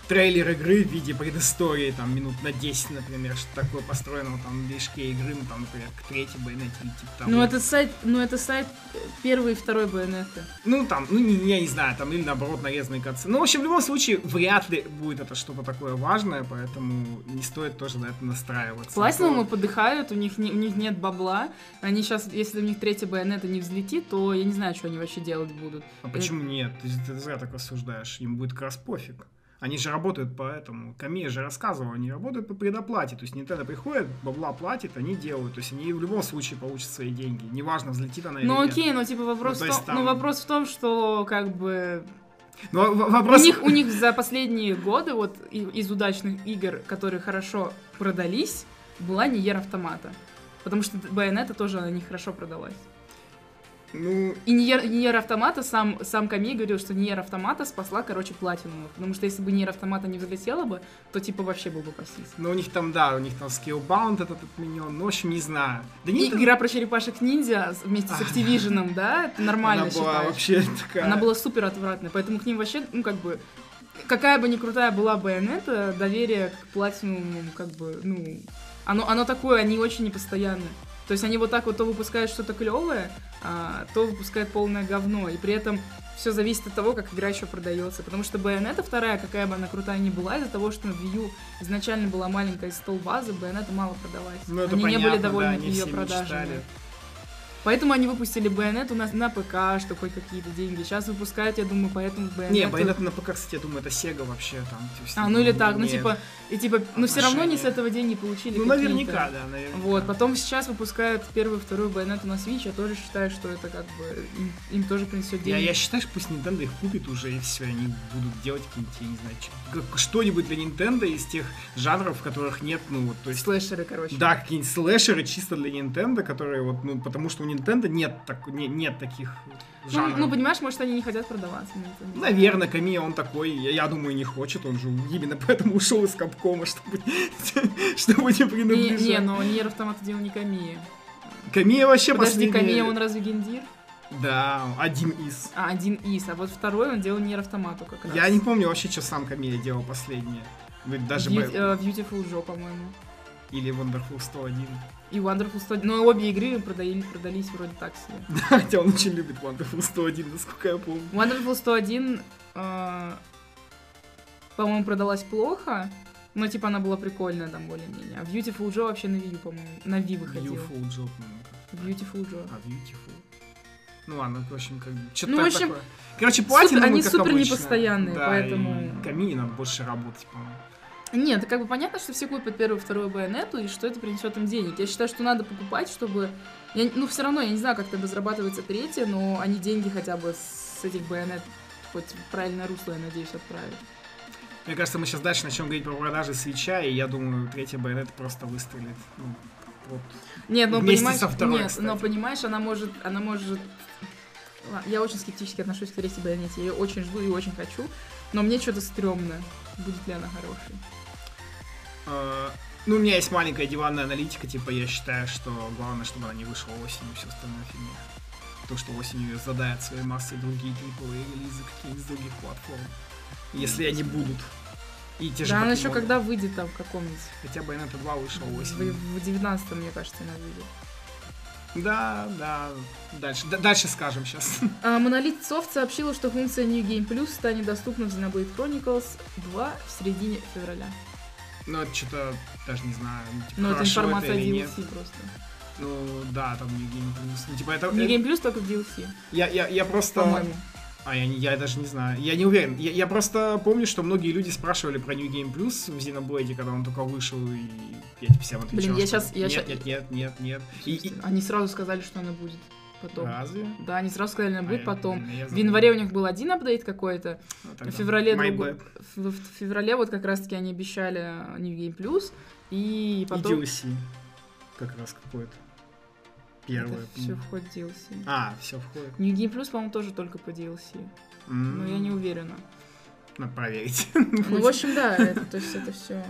трейлер игры в виде предыстории, там, минут на 10, например, что такое построено там на движке игры, ну, там, например, к третьей или типа того. Ну, это сайт, ну, это сайт э, первой и второй Bayonetta. Ну, там, ну, не, я не знаю, там, или наоборот, нарезанные катцы. Ну, в общем, в любом случае, вряд ли будет это что-то такое важное, поэтому не стоит тоже на это настраиваться. А то- подыхают, у них, не- у них нет бабла. Они сейчас, если у них третья Bayonetta не взлетит, то я не знаю, что они вообще делать будут. А почему нет? Ты, ты зря так рассуждаешь. Им будет как раз пофиг. Они же работают по этому. Камия же рассказывал, они работают по предоплате. То есть Nintendo приходит, бабла платит, они делают. То есть они в любом случае получат свои деньги. Неважно, взлетит она или Ну нет. окей, но типа вопрос, Ну, то в том, там- ну, вопрос в том, что как бы Но вопрос... у них у них за последние годы вот из удачных игр, которые хорошо продались, была Nier Автомата. Потому что Bayonetta тоже она нехорошо продалась. Ну, И Nier, Nier Автомата, сам, сам Камей говорил, что Nier Автомата спасла, короче, Платинумов. Потому что если бы Nier Автомата не взлетела бы, то типа вообще был бы пассис. ну, у них там, да, у них там Skillbound этот отменен. Ну, в общем, не знаю. Да не игра про черепашек ниндзя вместе с. Activision, да, это нормально Она была вообще такая... Она была супер отвратная, поэтому к ним вообще, ну, как бы, какая бы ни крутая была Байонета, доверие к Platinum, как бы, ну, оно, оно такое, они очень непостоянные. То есть они вот так вот то выпускают что-то клевое, а, то выпускают полное говно. И при этом все зависит от того, как игра еще продается. Потому что Bayonetta вторая, какая бы она крутая ни была, из-за того, что на Wii изначально была маленькая стол базы, Bayonetta мало продалась. Ну, это они понятно, не были довольны да, ее продажами. мечтали. Поэтому они выпустили Bayonetta у нас на ПК, что хоть какие-то деньги. Сейчас выпускают, я думаю, поэтому Bayonetta... Не, Bayonetta на ПК, кстати, я думаю, это Sega вообще там. есть, А, ну или так, ну типа, и типа, но все равно они с этого деньги получили Ну, наверняка, да, наверняка. Вот, потом сейчас выпускают первый второй Bayonetta на Switch, я тоже считаю, что это как бы им, им тоже принесет Я, деньги. я считаю, что пусть Nintendo их купит уже, и все, они будут делать какие-нибудь, я не знаю, что-нибудь для Nintendo из тех жанров, в которых нет, ну, вот, то есть... Слэшеры, короче. Да, какие-нибудь слэшеры чисто для Nintendo, которые вот, ну, потому что у Nintendo нет, так, не- нет таких Ну, жанров. ну, понимаешь, может, они не хотят продаваться. ну, не знаю. Наверное, Камия он такой, я, я думаю, не хочет, он же именно поэтому ушел из Капкома, чтобы, чтобы не Не, принадлежать. не, но Нир Автомата делал не Камия. Камия вообще Подожди, последняя- Камия, он разве гендир? Да, один из. А, один из, а вот второй он делал Нир Автомату как раз. Я не помню вообще, что сам Камия делал последнее. Даже Бью- э, Beautiful Joe, по-моему. Или Wonderful 101. И Wonderful 100. Но обе игры продали, продались вроде так себе. Хотя он очень любит Wonderful 101, насколько я помню. Wonderful 101, э, по-моему, продалась плохо, но типа она была прикольная там более-менее. А Beautiful Joe вообще на Wii, по-моему, на Wii выходила. Beautiful Job, по-моему. Beautiful Joe. А, Beautiful. Ну ладно, в общем, как бы... Что-то Ну, в общем, такое. Короче, платину супер- они как супер обычно. непостоянные, Да, поэтому- и Камине надо больше работать, по-моему. Нет, как бы понятно, что все купят первую вторую байонету, и что это принесет им денег. Я считаю, что надо покупать, чтобы... Я, ну, все равно, я не знаю, как тогда зарабатывается третья, но они деньги хотя бы с этих байонет хоть в правильное русло, я надеюсь, отправят. Мне кажется, мы сейчас дальше начнем говорить про продажи свеча, и я думаю, третья байонет просто выстрелит. Ну, вот. Нет, но Вместе понимаешь, со второй, нет, кстати. но понимаешь, она может, она может. Я очень скептически отношусь к третьей байонете. Я ее очень жду и очень хочу, но мне что-то стрёмно. Будет ли она хорошей? Э, Ну, у меня есть маленькая диванная аналитика, типа, я считаю, что главное, чтобы она не вышла осенью, все остальное фигня. То, что осенью задает своей массой другие трипловые релизы какие-нибудь с других платформ. Если они будут. И те же да, она еще когда выйдет там в каком-нибудь. Хотя бы Bayonetta 2 вышел В, осенью. в 19 мне кажется, она выйдет. Да, да. Дальше, д- дальше скажем сейчас. А, Monolith Soft сообщила, что функция New Game Plus станет доступна в Xenoblade Chronicles 2 в середине февраля. Ну, это что-то, даже не знаю, ну, типа, Но это информация нет. DLC просто. Ну, да, там New Game Plus. Ну, типа, это... New Game Plus только в DLC, Я, я, я просто... по-моему. А, я, я даже не знаю. Я не уверен. Я, я просто помню, что многие люди спрашивали про New Game Plus в Xenoblade, когда он только вышел, и я типа всем отвечал, Блин, я щас- я нет, щас- нет, нет, нет, нет. И, и- Они сразу сказали, что она будет потом. Разве? Да, они сразу сказали, она А, будет я- потом. я В забыл. январе у них был один апдейт какой-то, Ну, в феврале bad. В, в феврале вот как раз-таки они обещали New Game Plus, и И потом... DLC. Как раз какой-то. Первое. все входит в DLC. А, все входит. New Game Plus, по-моему, тоже только по DLC. М, Но я не уверена. Надо проверить. Ну, в общем, да, это, то есть это все.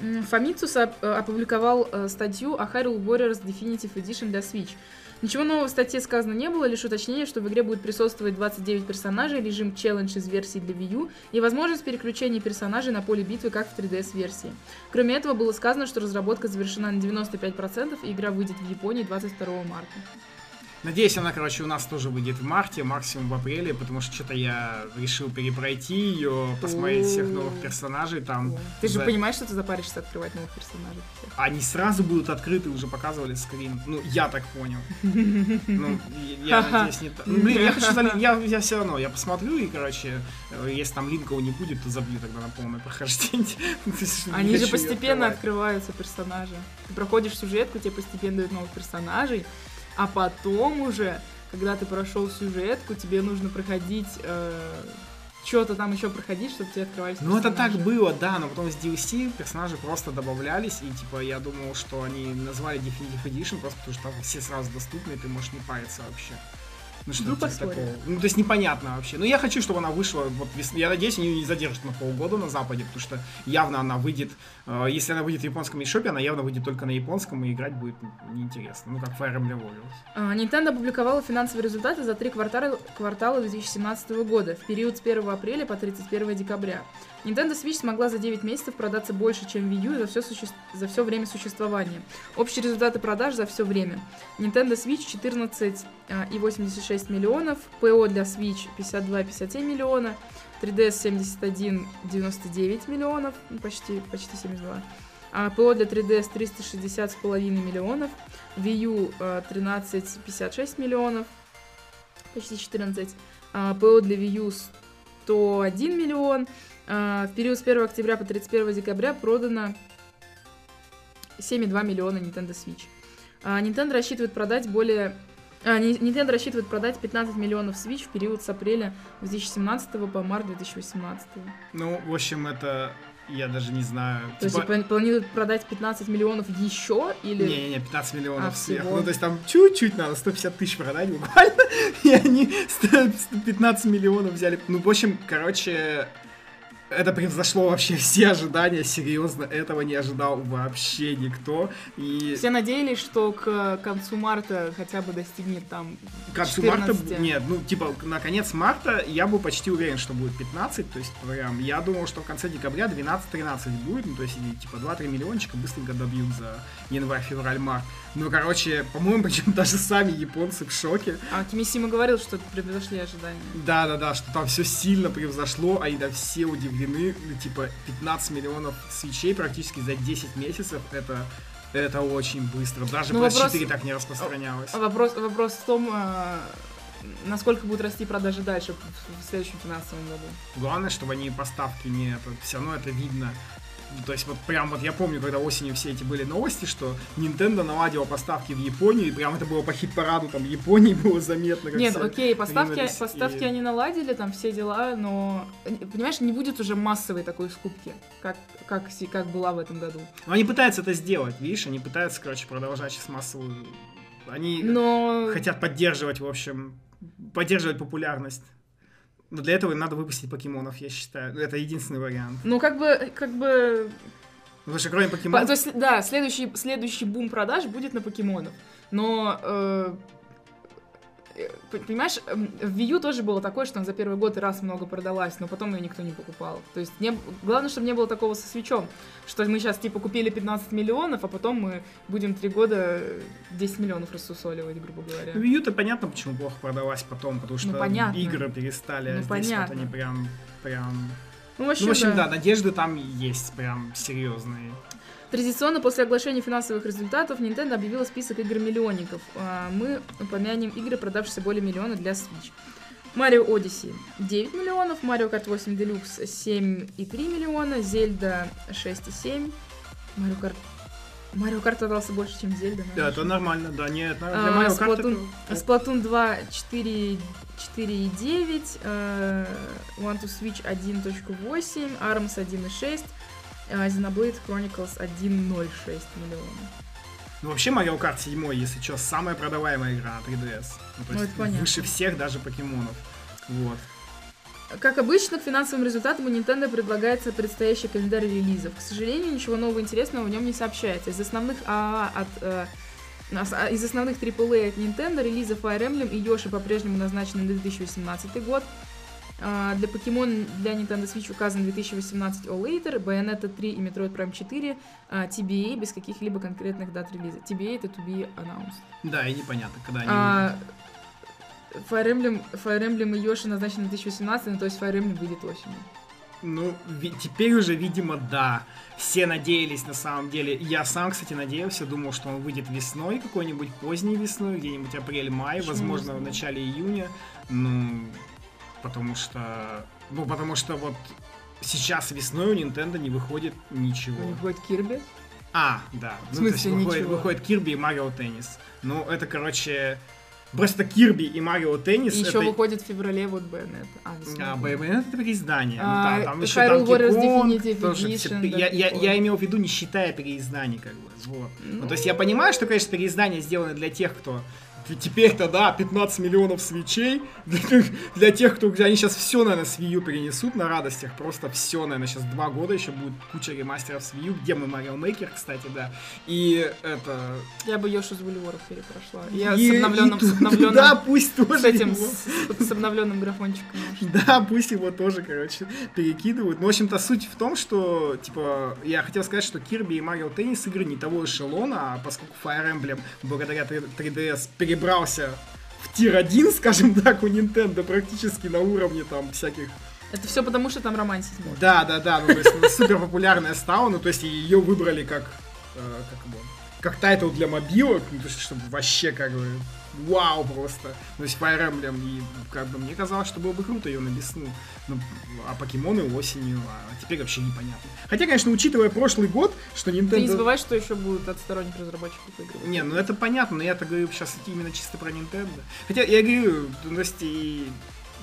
Сооб- э, опубликовал э, статью о Hyrule Warriors Definitive Edition для Switch. Ничего нового в статье сказано не было, лишь уточнение, что в игре будет присутствовать 29 персонажей, режим челлендж из версии для Wii U и возможность переключения персонажей на поле битвы, как в 3DS-версии. Кроме этого, было сказано, что разработка завершена на 95% и игра выйдет в Японии 22 марта. Надеюсь, она, короче, у нас тоже выйдет в марте, максимум в апреле, потому что что-то я решил перепройти ее, посмотреть всех новых персонажей там. Ты же понимаешь, что ты запаришься открывать новых персонажей? Они сразу будут открыты, уже показывали скрин. Ну, я так понял. Ну, я надеюсь, не так. Ну, блин, я хочу. Я, все равно, я посмотрю, и, короче, э, если там линков не будет, то забью тогда на полное прохождение. Они же постепенно открываются персонажи. Ты проходишь сюжетку, тебе постепенно дают новых персонажей, а потом уже, когда ты прошел сюжетку, тебе нужно проходить что-то там еще проходить, чтобы тебе открывались Ну, это так персонажи. было, да, но потом с DLC персонажи просто добавлялись, и, типа, я думал, что они назвали Definitive Edition просто потому, что там все сразу доступны, и ты можешь не париться вообще. Ну, что Ну, типа такого. Ну, то есть непонятно вообще. Ну, я хочу, чтобы она вышла вот весной. Я надеюсь, они ее не задержат на полгода на Западе, потому что явно она выйдет, э, если она выйдет в японском eShop, она явно выйдет только на японском, и играть будет неинтересно. Ну, как Fire Emblem Warriors. А, Nintendo опубликовала финансовые результаты за три квартала, квартала 2017 года, в период с 1 апреля по 31 декабря. Nintendo Switch смогла за 9 месяцев продаться больше, чем Wii U за все, за все время существования. Общие результаты продаж за все время. Nintendo Switch 14,86 миллионов, ПО для Switch 52,57 миллиона, 3DS 71,99 миллионов, ну, почти, почти 72. А ПО для 3DS 360,5 миллионов. Wii U э, 13,56 миллионов. Почти 14. А, ПО для Wii U 101 миллион. А, В период с 1 октября по 31 декабря продано 7,2 миллиона Nintendo Switch. А, Nintendo рассчитывает продать более... а, Nintendo рассчитывает продать 15 миллионов Switch в период с апреля 2017 по март 2018. Ну, в общем, это я даже не знаю. То есть Типа- плани- планируют продать 15 миллионов еще или... Не-не-не, 15 миллионов А, сверху. всего? Ну, то есть там чуть-чуть надо, 150 тысяч продать буквально. И они 100 15 миллионов взяли. Ну, в общем, короче, это превзошло вообще все ожидания. Серьезно, этого не ожидал вообще никто. И Все надеялись, что к концу марта хотя бы достигнет там к концу марта... 14. Нет, ну, типа, на конец марта я был почти уверен, что будет 15. То есть, прям, я думал, что в конце декабря 12-13 будет. Ну, то есть, типа, 2-3 миллиончика быстренько добьют за январь, февраль, март. Ну, короче, по-моему, причем даже сами японцы в шоке. А Кимисима говорил, что превзошли ожидания. Да, да, да, что там все сильно превзошло, а да все удивлены. Ну, типа, 15 миллионов свечей практически за 10 месяцев это. Это очень быстро. Даже Ну, PS4 вопрос- так не распространялось. А Вопрос, вопрос в том, насколько будут расти продажи дальше в- в следующем финансовом году. Главное, чтобы они поставки не это. Все равно это видно. То есть вот прям вот я помню, когда осенью все эти были новости, что Nintendo наладила поставки в Японию, и прям это было по хит-параду, там Японии было заметно. Как Нет, окей, поставки, поставки и- они наладили, там все дела, но, понимаешь, не будет уже массовой такой скупки, как, как, как была в этом году. Но они пытаются это сделать, видишь, они пытаются, короче, продолжать сейчас массовую... Они Но хотят поддерживать, в общем, поддерживать популярность. Но для этого им надо выпустить покемонов, я считаю. Это единственный вариант. Ну, как бы, как бы... Потому что кроме по- покемонов... То есть, да, следующий, следующий бум продаж будет на покемонов. Но, э, понимаешь, эм, в Wii U тоже было такое, что она за первый год и раз много продалась, но потом ее никто не покупал. То есть, не, главное, чтобы не было такого со свечом, что мы сейчас, типа, купили 15 миллионов, а потом мы будем 3 года э, 10 миллионов рассусоливать, грубо говоря. Ну, Wii U-то понятно, почему плохо продалась потом, потому что понятно. игры перестали, Ну, здесь понятно. вот они прям... прям... Ну, в общем, Ну, в общем, да. да, надежды там есть прям серьезные. Традиционно после оглашения финансовых результатов Nintendo объявила список игр-миллионников. А, Мы упомянем игры, продавшиеся более миллиона для Switch. Mario Odyssey 9 миллионов, Mario Kart 8 Deluxe 7,3 миллиона, Zelda 6,7, Mario Kart... Mario Kart продался больше, чем Zelda. Да, это нормально, да, нет, для А, Mario Kart Splatoon, это- Splatoon 2 4, 4,9, э, One to Switch 1.8, ARMS 1.6, э, Xenoblade Chronicles 1.06 миллиона. Ну, вообще, Mario Kart 7, если что, самая продаваемая игра на 3DS. Ну, то Ну, есть это понятно. выше всех даже покемонов. Вот. Как обычно, к финансовым результатам у Nintendo предлагается предстоящий календарь релизов. К сожалению, ничего нового интересного в нем не сообщается. Из основных ААА от э, а, из основных AAA от Nintendo релизы Fire Emblem и Yoshi по-прежнему назначены на 2018 год. А, Для Pokemon для Nintendo Switch указан 2018 All Later, Bayonetta 3 и Metroid Prime 4, а, TBA без каких-либо конкретных дат релиза. TBA это to be announced. Да, и непонятно, когда они... А, Fire Emblem, Fire Emblem и Yoshi назначены на 2018, ну, то есть Fire Emblem выйдет осенью. Ну, теперь уже, видимо, да. Все надеялись на самом деле. Я сам, кстати, надеялся, думал, что он выйдет весной, какой-нибудь поздней весной, где-нибудь апрель-май, возможно, в начале июня. Ну, потому что... Ну, потому что вот сейчас весной у Nintendo не выходит ничего. Них будет Кирби. А, да. В Ну, то есть смысле выходит, ничего? выходит Кирби и Марио Теннис. Ну, это, короче... Просто Кирби и Марио Теннис... И еще это... выходит в феврале вот Bayonetta. А. А, Bayonetta это переиздание. Ну А, да, там еще Hyrule Warriors Kong Definitive Edition, все- да, я, я, я имел в виду, не считая переизданий, как бы. Вот. Ну, Ну. то есть я понимаю, что, конечно, переиздания сделаны для тех, кто Теперь-то, да, 15 миллионов свечей для, для тех, кто... Они сейчас все, наверное, с Wii U перенесут на радостях. Просто все, наверное, сейчас два года еще будет куча ремастеров с Wii U, где мы Mario Maker, кстати, да. И это... Я бы Йошу с Вульворов перепрошла. Я и- с обновленным, и с ту- обновленным, Да, пусть тоже с этим, его. с, с обновленным графончиком. может. Да, пусть его тоже, короче, перекидывают. Ну, в общем-то, суть в том, что, типа, я хотел сказать, что Kirby и Mario Tennis игры не того эшелона, а поскольку Fire Emblem благодаря 3DS перебрался в tier 1, скажем так, у Nintendo практически на уровне там всяких Это все потому, что там романтизм. Да, да, да, ну то есть она супер популярная стала, ну то есть ее выбрали как, э, как его, как title для мобилок, ну то есть чтобы вообще как бы вау просто. То есть Fire Emblem, и как бы мне казалось, что было бы круто ее на весну, ну, а покемоны осенью, а теперь вообще непонятно. Хотя, конечно, учитывая прошлый год, что Nintendo... Ты не забывай, что еще будут от сторонних разработчиков игры. Не, ну это понятно, но я-то говорю сейчас именно чисто про Nintendo. Хотя я говорю, ну, то есть и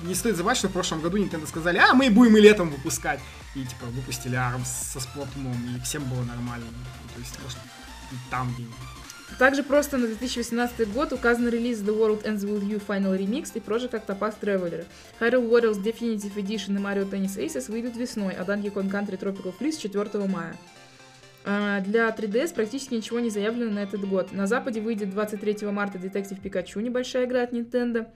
не стоит забывать, что в прошлом году Nintendo сказали, а мы будем и летом выпускать. И типа выпустили ARMS со сплотмом, и всем было нормально. Ну, То есть, может, там где-нибудь. Также просто на 2018 год указан релиз The World Ends With You Final Remix и Project Octopath Traveler. Hyrule Warriors Definitive Edition и Mario Tennis Aces выйдут весной, а Donkey Kong Country Tropical Freeze 4 мая. А, Для 3DS практически ничего не заявлено на этот год. На Западе выйдет 23 марта Детектив Пикачу, небольшая игра от Nintendo.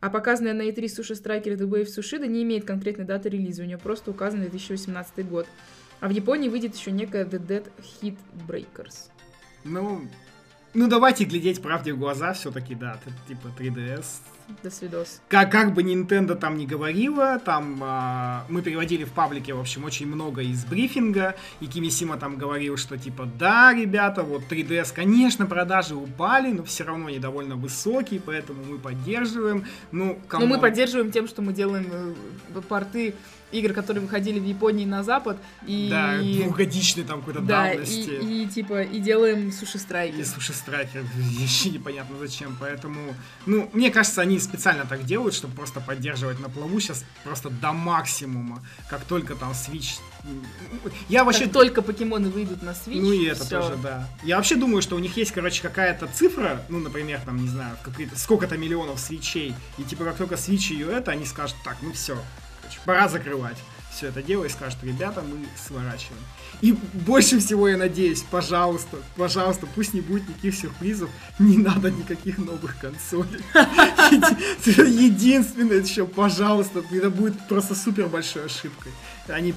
А показанная на E3 Суши Страйкер The Wave Сушида не имеет конкретной даты релиза, у нее просто указан 2018 год. А в Японии выйдет еще некая The Dead Hit Breakers. Ну, ну давайте глядеть правде в глаза все-таки, да, это типа 3DS. До свидос. Как, как бы Nintendo там не говорила, там а, мы переводили в паблике, в общем, очень много из брифинга, и Кимисима там говорил, что типа, да, ребята, вот 3DS, конечно, продажи упали, но все равно они довольно высокие, поэтому мы поддерживаем. Ну, Но мы поддерживаем тем, что мы делаем э, порты игр, которые выходили в Японии на Запад, и... Да, двухгодичный там какой-то Да, и, давности. и, типа, и делаем суши страйки. И слушай, страйкер, вообще непонятно зачем, поэтому, ну, мне кажется, они специально так делают, чтобы просто поддерживать на плаву сейчас просто до максимума, как только там Switch... Я вообще... Как только покемоны выйдут на Switch, Ну и это всё. тоже, да. Я вообще думаю, что у них есть, короче, какая-то цифра, ну, например, там, не знаю, сколько-то миллионов свечей, и типа как только свич ее это, они скажут, так, ну все, пора закрывать все это дело и скажут, ребята, мы сворачиваем. И больше всего я надеюсь, пожалуйста, пожалуйста, пусть не будет никаких сюрпризов, не надо никаких новых консолей. Единственное, что, пожалуйста, это будет просто супер большой ошибкой. Они,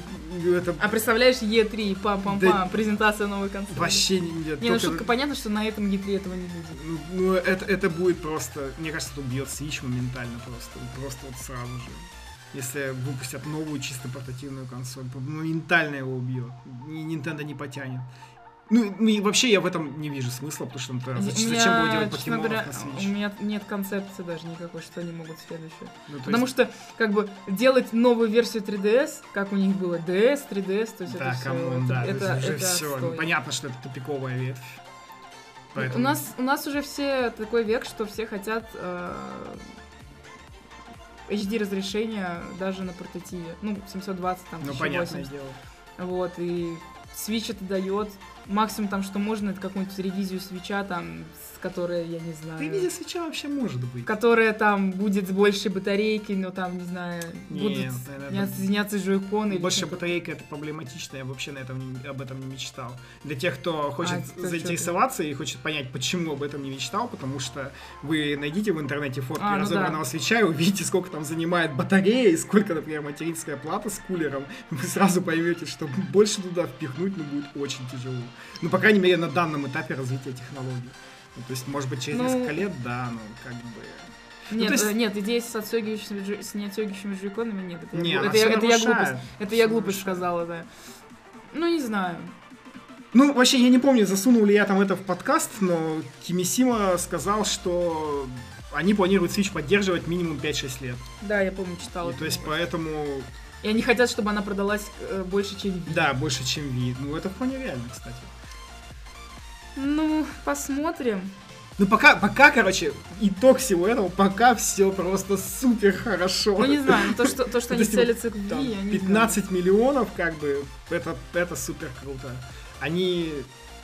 это А представляешь, E3, пам-пам-пам, Да. презентация новой консоли. вообще не... нет, Не, ну только- шутка, понятно, что на этом E3 этого не будет. Ну, ну, это, это будет просто, мне кажется, это убьет Switch моментально просто, просто вот сразу же. Если выпустят новую чисто портативную консоль, моментально его убьет. Nintendo не потянет. Ну, ну и вообще я в этом не вижу смысла, потому что ну, У зачем, меня, было делать покемонов говоря, на у Switch? меня нет концепции даже никакой, что они могут следующее. Ну, то Потому есть- что, как бы, делать новую версию 3DS, как у них было DS, 3DS, то есть да, это все, come on, да, это, это, уже это все. отстой. понятно, что это тупиковая ветвь. У Поэтому... нас, у нас уже все такой век, что все хотят э, HD разрешения даже на портативе. Ну, 720, там, Ну, 1080. понятное дело. Вот, и Switch это дает. Максимум там, что можно, это какую-нибудь ревизию свеча, там, с которой, я не знаю... Ревизия свеча вообще может быть. Которая там будет с большей батарейкой, но там, не знаю, Нет, будут наверное, не отсоединяться джойконы. Больше батарейка это проблематично, я вообще на этом не- об этом не мечтал. Для тех, кто хочет А, заинтересоваться и хочет понять, почему об этом не мечтал, потому что вы найдите в интернете фотки А, ну разобранного свеча и увидите, сколько там занимает батарея и сколько, например, материнская плата с кулером. Вы сразу поймете, что больше туда впихнуть ну, будет очень тяжело. Ну, по крайней мере, на данном этапе развития технологий. Ну, то есть, может быть, через Ну, несколько лет, да, ну, как бы... Нет, то есть- э, нет, идея с отстегивающими, с неотстегивающими джойконами нет. Это, Не, я, это, я, это я глупость. Это я глупость нарушает. сказала, да. Ну, не знаю. Ну, вообще, я не помню, засунул ли я там это в подкаст, но Кимисима сказал, что они планируют Switch поддерживать минимум 5-6 лет. Да, я помню, читала. И, то есть, поэтому, И они хотят, чтобы она продалась э, больше, чем Wii. да, больше, чем Wii. Ну, это вполне реально, кстати. Ну, посмотрим. Ну, пока, пока, короче, итог всего этого, пока все просто супер хорошо. Ну, не знаю, ну, то, что, то, что То они есть, целятся к не 15 миллионов, как бы, это, это супер круто. Они...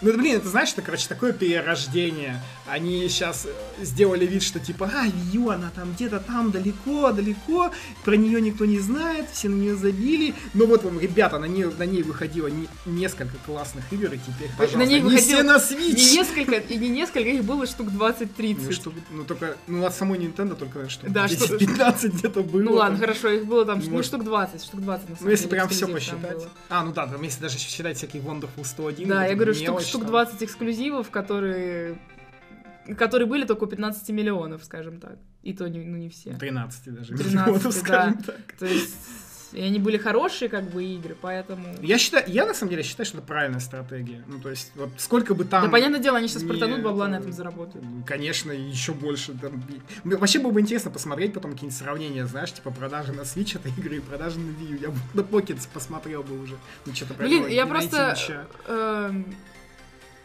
Ну, блин, это, знаешь, это, короче, такое перерождение. Они сейчас сделали вид, что типа, а, U, она там где-то там далеко, далеко, про нее никто не знает, все на нее забили. Но вот вам, ребята, на ней, на ней выходило не- несколько классных игр, и теперь, пожалуйста, На ней выходило все на Не Switch. несколько, и не несколько, их было штук 20-30. Ну, ну, только, ну, от самой Nintendo только, что Да, что- 10-15 где-то было. Ну ладно, там. хорошо, их было там ну, Может- штук 20, штук 20 на самом Ну, если деле, прям все посчитать. А, ну да, там если даже считать всякие Wonderful 101. Да, я говорю, штук, штук там. 20 эксклюзивов, которые которые были только у 15 миллионов, скажем так. И то не, ну, не все. 13 даже 13, миллионов, да. скажем так. То есть и они были хорошие, как бы, игры, поэтому... Я считаю, я на самом деле считаю, что это правильная стратегия. Ну, то есть, вот сколько бы там... Да, понятное дело, они сейчас не- просто тонну бабла на этом заработают. Конечно, и еще больше. Там... Вообще было бы интересно посмотреть потом какие-нибудь сравнения, знаешь, типа продажи на Switch этой игры и продажи на Wii U. Я бы на Pokkén посмотрел бы уже. Ну, что-то про Блин, него я просто... ничего.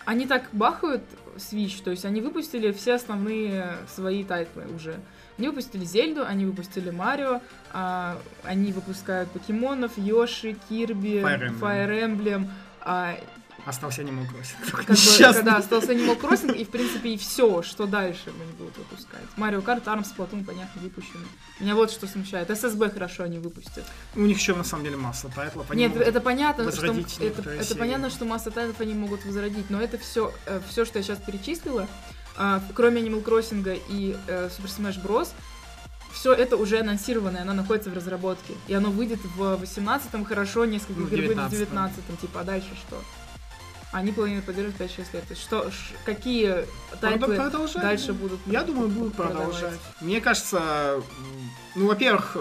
Они так бахают Switch, то есть они выпустили все основные свои тайтлы уже. Они выпустили Зельду, они выпустили Марио, а, они выпускают покемонов, Йоши, Кирби, Fire Emblem. Fire Emblem, а, Остался Animal Crossing. как бы, Несчастный. когда остался Animal Crossing, и, в принципе, и все, что дальше они будут выпускать. Mario Kart, ARMS, Splatoon, понятно, выпущены. Меня вот что смущает. ССБ хорошо они выпустят. У них еще на самом деле масса тайтлов. они Нет, это понятно, что это, это понятно, что масса тайтлов они могут возродить, но это все, все, что я сейчас перечислила, а, кроме Animal Crossing и э, Super Smash Bros. Все это уже анонсировано, оно находится в разработке. И оно выйдет в 18-м, хорошо, несколько игр выйдет в 19-м. 19-м. Типа, а дальше что? Они планируют поддерживать 5-6 лет. То есть что, ш- какие тайтлы Продолжать, дальше да. будут Я думаю, будут продавать? продолжать. Мне кажется, ну, во-первых,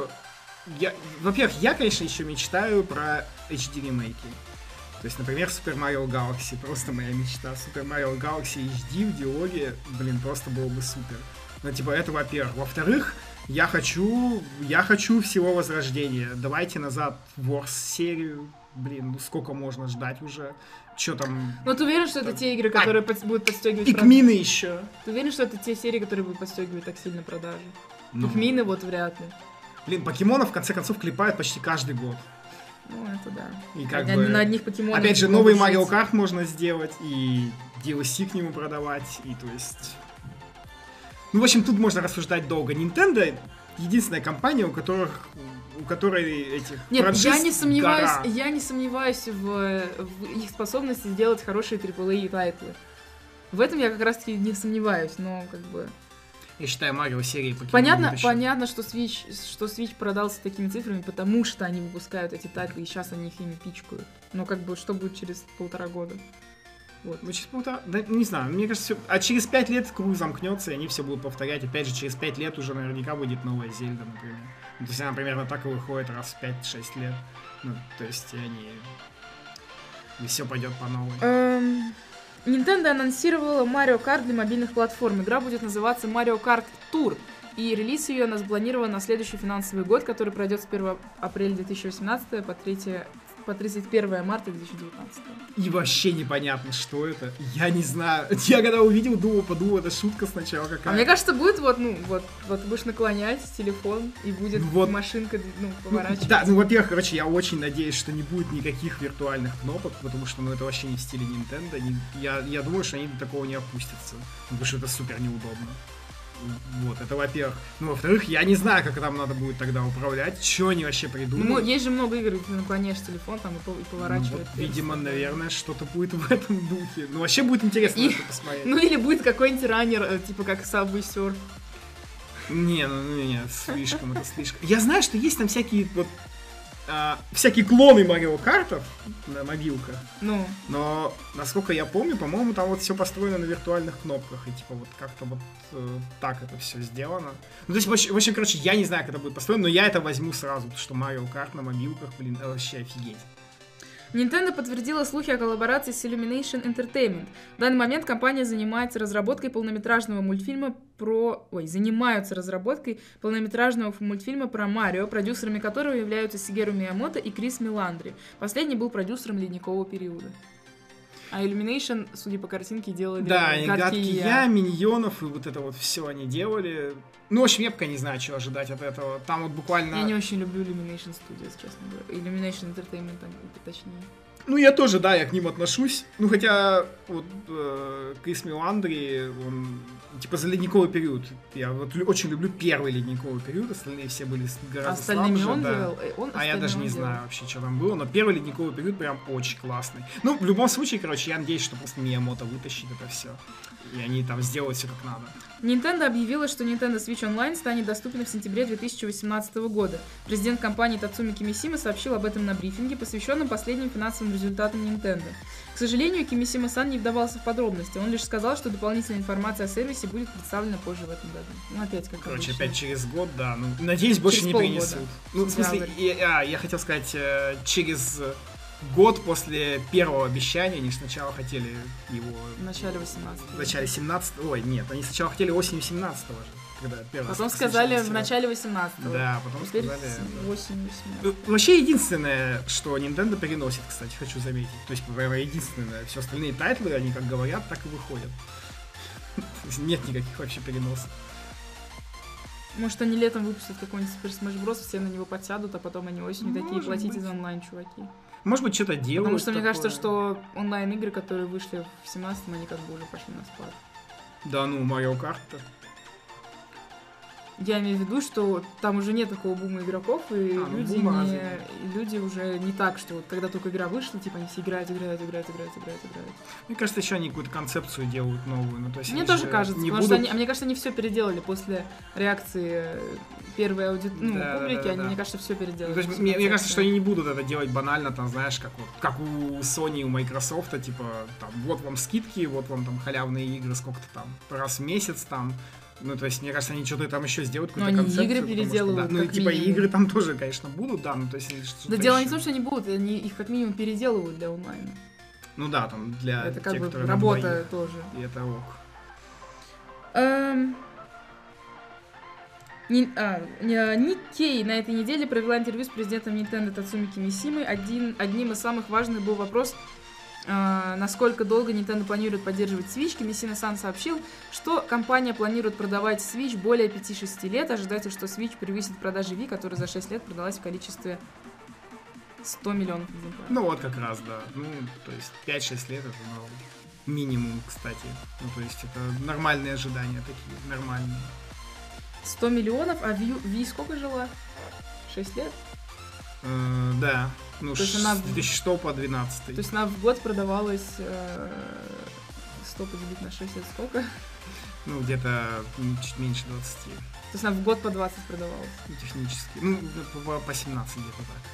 я, во-первых, я, конечно, еще мечтаю про HD ремейки. То есть, например, Super Mario Galaxy, просто моя мечта. Super Mario Galaxy HD в дилогии, блин, просто было бы супер. Ну, типа, это во-первых. Во-вторых, я хочу, я хочу всего возрождения. Давайте назад Wars серию. Блин, ну сколько можно ждать уже? Что там? Ну, ты уверен, что это те игры, которые под- будут подстегивать? Пикмины еще. Ты уверен, что это те серии, которые будут подстегивать так сильно продажи? Ну, Пикмины вот вряд ли. Блин, покемонов в конце концов клепают почти каждый год. Ну, это да. И как на, бы... на одних покемонах. Опять же, новый. Mario Kart можно сделать, и DLC к нему продавать, и то есть... Ну, в общем, тут можно рассуждать долго. Nintendo единственная компания, у которых у которой этих Нет, я не сомневаюсь, гора. я не сомневаюсь в, в их способности сделать хорошие AAA тайтлы. В этом я как раз таки не сомневаюсь, но как бы... Я считаю, Марио серии Pokemon Понятно, будущее. понятно, что Switch, что Switch продался такими цифрами, потому что они выпускают эти тайтлы, и сейчас они их ими пичкают. Но как бы, что будет через полтора года? Вот. Ну, через полтора... Да, не знаю, мне кажется, всё- а через пять лет круг замкнется, и они все будут повторять. Опять же, через пять лет уже наверняка будет новая Зельда, например. Ну, то есть она примерно так и выходит раз в 5-6 лет. Ну, то есть они... И все пойдет по новой. Эм, Nintendo анонсировала Mario Kart для мобильных платформ. Игра будет называться Mario Kart Tour. И релиз ее у нас запланирован на следующий финансовый год, который пройдет с 1 апреля 2018 по, 3, по 31 марта 2019. И вообще непонятно, что это. Я не знаю. Я когда увидел, думал, подумал, это шутка сначала какая. А мне кажется, будет вот, ну, вот, вот ты будешь наклонять телефон, и будет Ну вот. машинка, ну, Ну, поворачиваться. да, ну, во-первых, короче, я очень надеюсь, что не будет никаких виртуальных кнопок, потому что, ну, это вообще не в стиле Nintendo. Я, я думаю, что они до такого не опустятся, потому что это супер неудобно. Вот, это во-первых. Ну, во-вторых, я не знаю, как там надо будет тогда управлять, что они вообще Ну, придумают. есть же много игр, где ты наклоняешь телефон там и, пов- и Ну, поворачивает. вот, видимо, наверное, что-то будет в этом духе. Ну, вообще будет интересно И- это посмотреть. Ну или будет какой-нибудь раннер, э, типа как Subway Surf. Не, ну ну, не, слишком, это слишком. Я знаю, что есть там всякие вот а, всякие клоны Марио Картов на мобилках, Ну, но насколько я помню, по-моему, там вот все построено на виртуальных кнопках и типа вот как-то вот э, так это все сделано. Ну то есть в общем, в общем, короче, я не знаю, как это будет построено, но я это возьму сразу, потому что Марио Карт на мобилках, блин, это вообще офигеть. Nintendo подтвердила слухи о коллаборации с Illumination Entertainment. В данный момент компания занимается разработкой полнометражного мультфильма про... Ой, занимаются разработкой полнометражного мультфильма про Марио, продюсерами которого являются Сигеру Миямото и Крис Миландри. Последний был продюсером «Ледникового периода». А Illumination, судя по картинке, делали Да, и «Гадкий гадкий я, миньонов и вот это вот все они делали. Ну, в общем, я пока не знаю, чего ожидать от этого. Там вот буквально... Я не очень люблю Illumination Studios, честно говоря. Illumination Entertainment, точнее. Ну, я тоже, да, я к ним отношусь. Ну, хотя, вот, э, Крис Миландри, он, типа, за ледниковый период. Я вот очень люблю первый ледниковый период, остальные все были гораздо остальными слабже, он да. делал? Э, Он А я даже не делал. знаю вообще, что там было, но первый ледниковый период прям очень классный. Ну, в любом случае, короче, я надеюсь, что просто Миямото вытащит это все. И они там сделают все как надо. Nintendo объявила, что Nintendo Switch Online станет доступен в сентябре 2018 года. Президент компании Тацуми Кимисима сообщил об этом на брифинге, посвященном последним финансовым результатам Nintendo. К сожалению, Кимисима-сан не вдавался в подробности. Он лишь сказал, что дополнительная информация о сервисе будет представлена позже в этом году. Ну, опять как Короче, обычно. опять через год, да. Ну, надеюсь, больше Через не принесут. Ну, в смысле, я, а, я хотел сказать, э, через год после первого обещания, они же сначала хотели его В начале 18 в начале 17 Ой, нет, они сначала хотели осенью 17 же, когда первый раз Потом сказали случился. в начале 18 Да, потом Теперь сказали... осенью 18 Ну, Вообще единственное, что Nintendo переносит, кстати, хочу заметить. То есть, единственное. Все остальные тайтлы, они как говорят, так и выходят. Нет никаких вообще переносов. Может, они летом выпустят какой-нибудь Super Smash Bros, все на него подсядут, а потом они осенью такие, Может платите за онлайн, чуваки. Может быть, что-то делают. Потому что мне кажется, такое. что онлайн-игры, которые вышли в 17 они как бы уже пошли на спад. Да ну, Марио Карт. Я имею в виду, что там уже нет такого бума игроков, и А, ну, люди, бума не, и люди уже не так, что вот когда только игра вышла, типа они все играют, играют, играют, играют, играют, играют. Мне кажется, еще они какую-то концепцию делают новую. Ну, то есть Мне тоже же кажется, не потому будут... что они, а мне кажется, они все переделали после реакции э, первой ауди... ну, Да, да, публики, да, они, да. мне кажется, все переделали. Ну, то есть, мне, мне кажется, что они не будут это делать банально, там, знаешь, как вот, как у Sony у Microsoft, типа, там, вот вам скидки, вот вам там халявные игры, сколько-то там, раз в месяц там. Ну, то есть, мне кажется, они что-то там еще сделают, какую-то они концепцию. игры потому что, переделывают, да, ну, типа, минимум. игры там тоже, конечно, будут, да, ну, то есть, Да дело не в том, что они будут, они их как минимум переделывают для онлайна. Ну, да, там, для Это как тех, бы работа тоже. И это ок. Эм, Ни- а, не- Ник Кей на этой неделе провела интервью с президентом Nintendo Тацуми Кимисимой. Один, одним из самых важных был вопрос, а, насколько долго Nintendo планирует поддерживать Switch. Кимисима-сан сообщил, что компания планирует продавать Switch более 5-6 лет. Ожидается, что Switch превысит продажи Wii, которая за 6 лет продалась в количестве 100 миллионов. Ну, вот как раз, да. Ну, то есть, 5-6 лет это, ну, минимум, кстати. Ну, то есть, это нормальные ожидания такие, нормальные. 100 миллионов, а Wii, Wii сколько жила? 6 лет? Э, да. Ну, То ш- она- с 2006 по 12. То есть она в год продавалась э, 100 поделить на 6, это сколько? Ну, где-то чуть меньше 20. То есть она в год по 20 продавалась. Ну, технически. Ну, по, по- по 17 где-то так.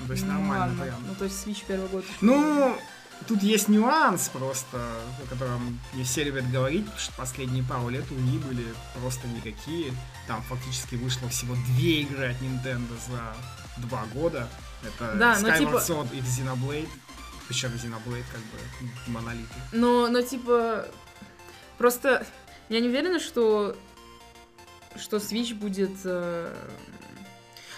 Ну, то есть Ну, нормально ладно. прям. Ну, то есть Switch первый год. Ну, тут есть нюанс просто, о котором не все любят говорить, потому что последние пару лет у Wii были просто никакие. Там фактически вышло всего две игры от Nintendo за два года. Это Да, Skyward типа- Sword и Xenoblade. Причем Xenoblade как бы м, монолиты. Но, но типа... Просто я не уверена, что что Switch будет... э,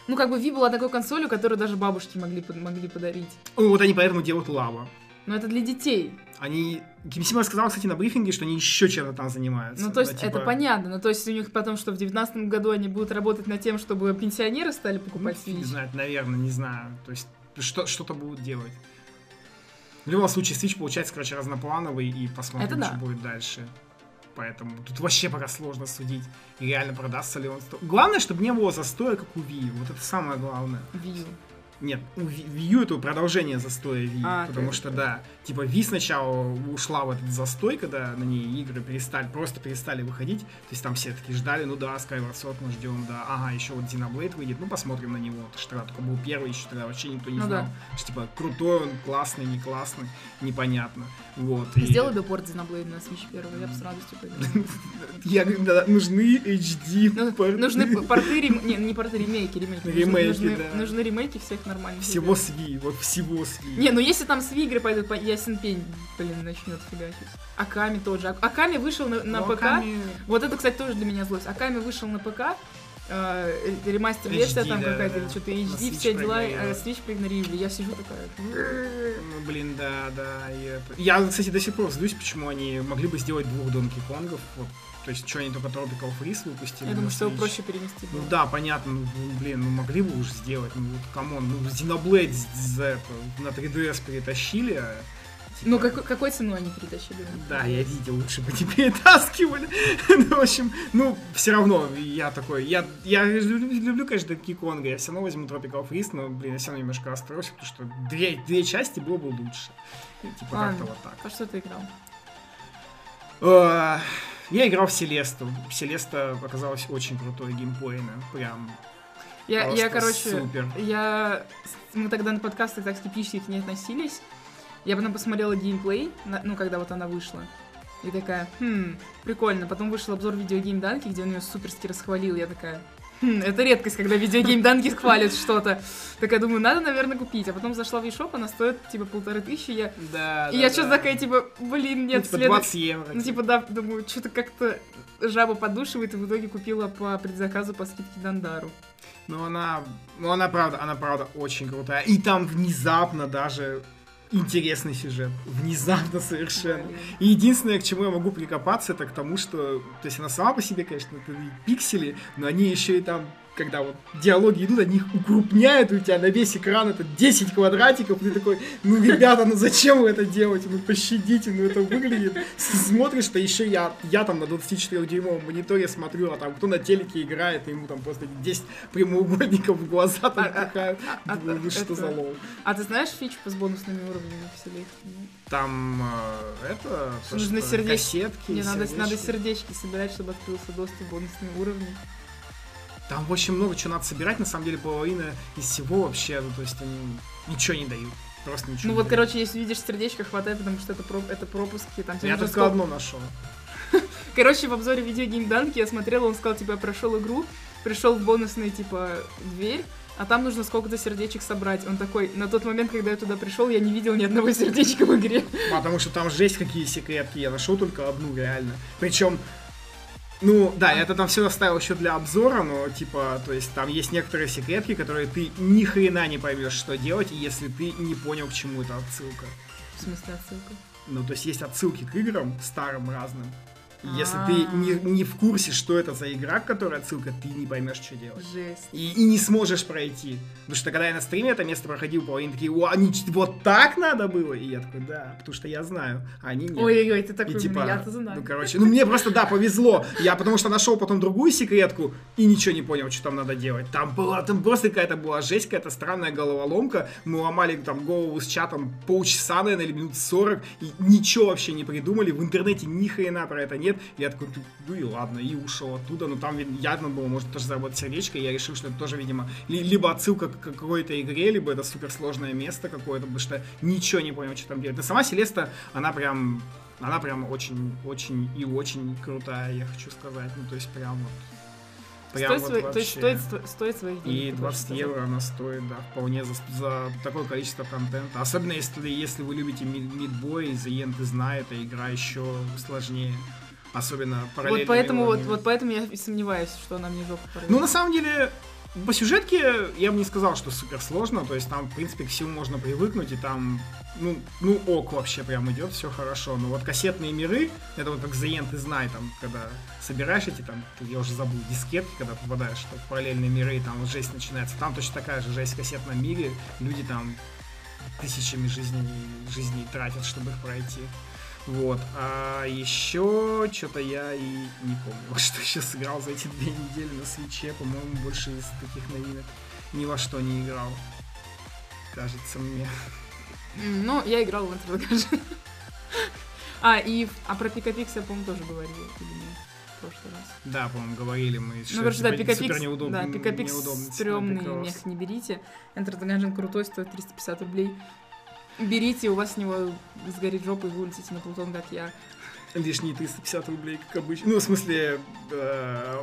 Ну, как бы Wii была такой консолью, которую даже бабушки могли, могли подарить. Ну, вот они поэтому делают лава. Но это для детей. Они... Кимсима сказал, кстати, на брифинге, что они еще чем-то там занимаются. Ну, то есть, Да, типа, это понятно. Ну, то есть, у них потом, что в девятнадцатом году они будут работать над тем, чтобы пенсионеры стали Ну, покупать фиг Switch. знает, наверное, не знаю. То есть что, что-то будут делать. В любом случае, Switch получается, короче, разноплановый, и посмотрим, Это да. что будет дальше. Поэтому тут вообще пока сложно судить, и реально продастся ли он. Главное, чтобы не было застоя, как у Wii. Вот это самое главное. Wii. Нет, у Wii U это продолжение застоя Wii. А, потому то что, да, типа Wii сначала ушла в этот застой, когда на ней игры перестали, просто перестали выходить. То есть там все такие ждали, ну да, Skyward Sword мы ждем, да. Ага, еще вот Xenoblade выйдет, ну посмотрим на него. Потому что тогда только был первый, еще тогда вообще никто не Ну знал. да. Что, типа, крутой он, классный, не классный, непонятно. Вот. и- Сделай бы порт Xenoblade на Switch первый, я бы с радостью поиграла. Я говорю, нужны HD Ну, порты. Нужны порты, не, не порты, ремейки, ремейки. Ремейки, да. нужны ремейки всех нормальных Всего игр. с Wii, вот всего с Wii. Не, ну если там с Wii игры пойдут, по- ясен пень, блин, начнет фигачить. Аками тот же. А- Аками вышел на, на Ну, ПК. Аками- Вот это, кстати, тоже для меня злость. Аками вышел на ПК, э, ремастер-версия HD, там да, какая-то, да, или что-то HD, Switch все дела, э, Switch проигнорировали. Я сижу такая... Ну, блин, да, да. это- Я, кстати, до сих пор злюсь, почему они могли бы сделать двух Донки Конгов. Вот. То есть, что они только Tropical Freeze выпустили. Я думаю, что его проще перенести Ну было. да, понятно, ну, блин, ну могли бы уже сделать, ну вот, come on, ну Xenoblade за это, на 3DS перетащили, а, типа, Ну, какой, какой ценой они перетащили? Да, я видел, лучше бы не перетаскивали. ну, в общем, ну, все равно, я такой, я, я люблю, люблю, конечно, Donkey Konga, я все равно возьму Tropical Freeze, но, блин, я все равно немножко расстроюсь, потому что две, две части было бы лучше. Типа как-то вот так. А что ты играл? Я играл в Селесту. Селеста оказалась очень крутой геймплейно. Прям Я, я короче, супер. я... Мы тогда на подкастах так скептически к ней относились. Я потом посмотрела геймплей, ну, когда вот она вышла. И такая, хм, прикольно. Потом вышел обзор видеогейм Данки, где он ее суперски расхвалил. Я такая, хм, это редкость, когда видеогейм Данки хвалят что-то. Такая, думаю, надо, наверное, купить. А потом зашла в eShop, она стоит, типа, полторы тысячи. Я... Да, И я что-то такая, типа, блин, нет, типа следует- 20 евро. Ну, типа, да, думаю, что-то как-то жаба подушивает, и в итоге купила по предзаказу по скидке Дандару. Ну она, ну она правда, она правда очень крутая. И там внезапно даже интересный сюжет. Внезапно совершенно. И единственное, к чему я могу прикопаться, это к тому, что... То есть она сама по себе, конечно, это пиксели, но они еще и там, когда вот диалоги идут, они их укрупняют, у тебя на весь экран это 10 квадратиков, ты такой, ну, ребята, ну зачем вы это делаете? Ну, пощадите, ну, это выглядит... Смотришь, что еще я, я там на 24-дюймовом мониторе смотрю, а там кто на телеке играет, и ему там просто 10 прямоугольников в глаза там пихают. а, Думаю, ну, что за лол? А ты знаешь фичу с бонусными уровнями в Селе? Там э, это... Нужно сердечки. Кассетки, Мне надо, надо сердечки. сердечки собирать, чтобы открылся доступ к бонусным уровням. Там очень много чего надо собирать, на самом деле половина из всего вообще, ну то есть они ничего не дают. Просто ничего Ну вот, дают. короче, если видишь сердечко, хватай, потому что это, проп- это пропуски. Там Я только сколько- одно нашел. Короче, в обзоре видеогейм Данки я смотрела, он сказал, типа, я прошел игру, пришел в бонусный, типа, дверь, а там нужно сколько-то сердечек собрать. Он такой, на тот момент, когда я туда пришел, я не видел ни одного сердечка в игре. Потому что там жесть какие секретки. Я нашел только одну реально. Причем, ну да, я это там все оставил еще для обзора, но типа, то есть там есть некоторые секретки, которые ты ни хрена не поймешь, что делать, если ты не понял, к чему это отсылка. В смысле отсылка? Ну, то есть есть отсылки к играм старым разным. Если А. ты не, не в курсе, что это за игра, к которой отсылка, ты не поймешь, что делать. Жесть. И, и не сможешь пройти. Потому что когда я на стриме это место проходил, половина такие, о, они вот так надо было? И я такой, да, потому что я знаю, а они нет. Ой-ой-ой, ты такой, И типа, я-то знаю. ну, короче, ну мне просто, да, повезло. Я потому что нашел потом другую секретку и ничего не понял, что там надо делать. Там была, там просто какая-то была жесть, какая-то странная головоломка. Мы ломали там голову с чатом полчаса, наверное, или минут 40, и ничего вообще не придумали. В интернете ни хрена про это нет. Я такой, ну и ладно, и ушел оттуда. Но там явно было, может, тоже заработать сердечко. Я решил, что это тоже, видимо, ли- либо отсылка к какой-то игре, либо это суперсложное место какое-то, потому что ничего не понял, что там делать. Но сама Селеста, она прям она прям очень, очень и очень крутая, я хочу сказать. Ну, то есть прям вот. Прям Стоит, вот свои- то есть вообще. стоит, сто- стоит своих денег. И ты 20 хочешь евро она стоит, да, вполне за, за такое количество контента. Особенно если, если вы любите мидбой, The End знает, эта игра еще сложнее. Особенно параллельно. Вот поэтому, вот, вот поэтому я и сомневаюсь, что она мне жопу порвет. Ну, на самом деле, по сюжетке я бы не сказал, что супер сложно. То есть там, в принципе, к всему можно привыкнуть, и там, ну, ну ок вообще прям идет, все хорошо. Но вот кассетные миры, это вот как The End и Знай, там, когда собираешь эти там, я уже забыл, дискетки, когда попадаешь в параллельные миры, и там вот жесть начинается. Там точно такая же жесть в кассетном мире. Люди там тысячами жизней, жизней тратят, чтобы их пройти. Вот. А еще что-то я и не помню, что еще сыграл за эти две недели на свече. По-моему, больше из таких новинок ни во что не играл. Кажется мне. Ну, я играла в Enter the. А, и а про Пикапикс я, по-моему, тоже говорила, или нет, в прошлый раз. Да, по-моему, говорили мы. Ну, короче, да, супер Пикапикс, неудобно. да, Пикапикс стрёмный, мех не берите. Enter the Gungeon крутой, стоит 350 рублей. Берите, у вас с него сгорит жопа, и вы улетите на Плутон, как я. Лишние 350 рублей, как обычно. Ну, в смысле, э,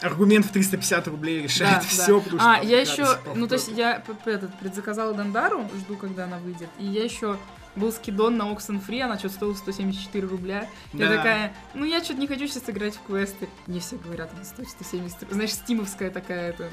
аргумент в 350 рублей решает Да, все, да. потому что... А, я еще, ну то есть я этот, предзаказала Дандару, жду, когда она выйдет. И я еще был скидон на Oxenfree, она что-то стоила 174 рубля. Я Да. такая, ну я что-то не хочу сейчас играть в квесты. Мне все говорят, она стоит 170 рублей. Знаешь, стимовская такая, это,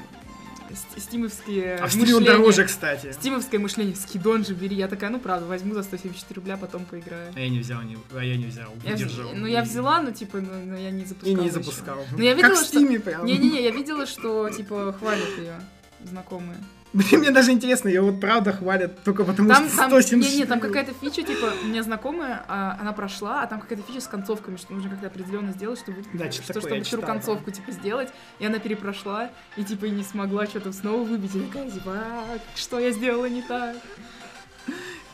стимовские А в стиле он дороже, кстати. Стимовское мышление, скидон же бери. Я такая, ну правда, возьму за 174 рубля, потом поиграю. А я не взял, не, а я не взял, Я выдержал. ну я и- взяла, но типа, ну, но я не запускала. И не запускал. Ну, я видела, как в что- Стиме прям. Не-не-не, я видела, что типа хвалят ее знакомые. Блин, мне даже интересно, ее вот правда хвалят только потому, Там, что там, 170 не, не, там какая-то фича, типа, у меня знакомая, а, она прошла, а там какая-то фича с концовками, что нужно как-то определенно сделать, чтобы, Да, что, такое чтобы вторую концовку, типа, сделать. И она перепрошла, и, типа, и не смогла что-то снова выбить. И такая, типа, «А, что я сделала не так?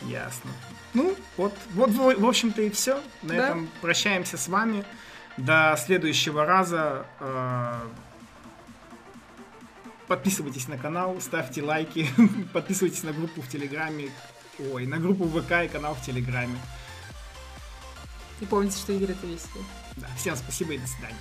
Ясно. Ну, вот, вот, в в общем-то и все. На Да. этом прощаемся с вами. До следующего раза. Э, подписывайтесь на канал, ставьте лайки, подписывайтесь на группу в Телеграме, ой, на группу ВК и канал в Телеграме. И помните, что игры это весело. Да, всем спасибо и до свидания.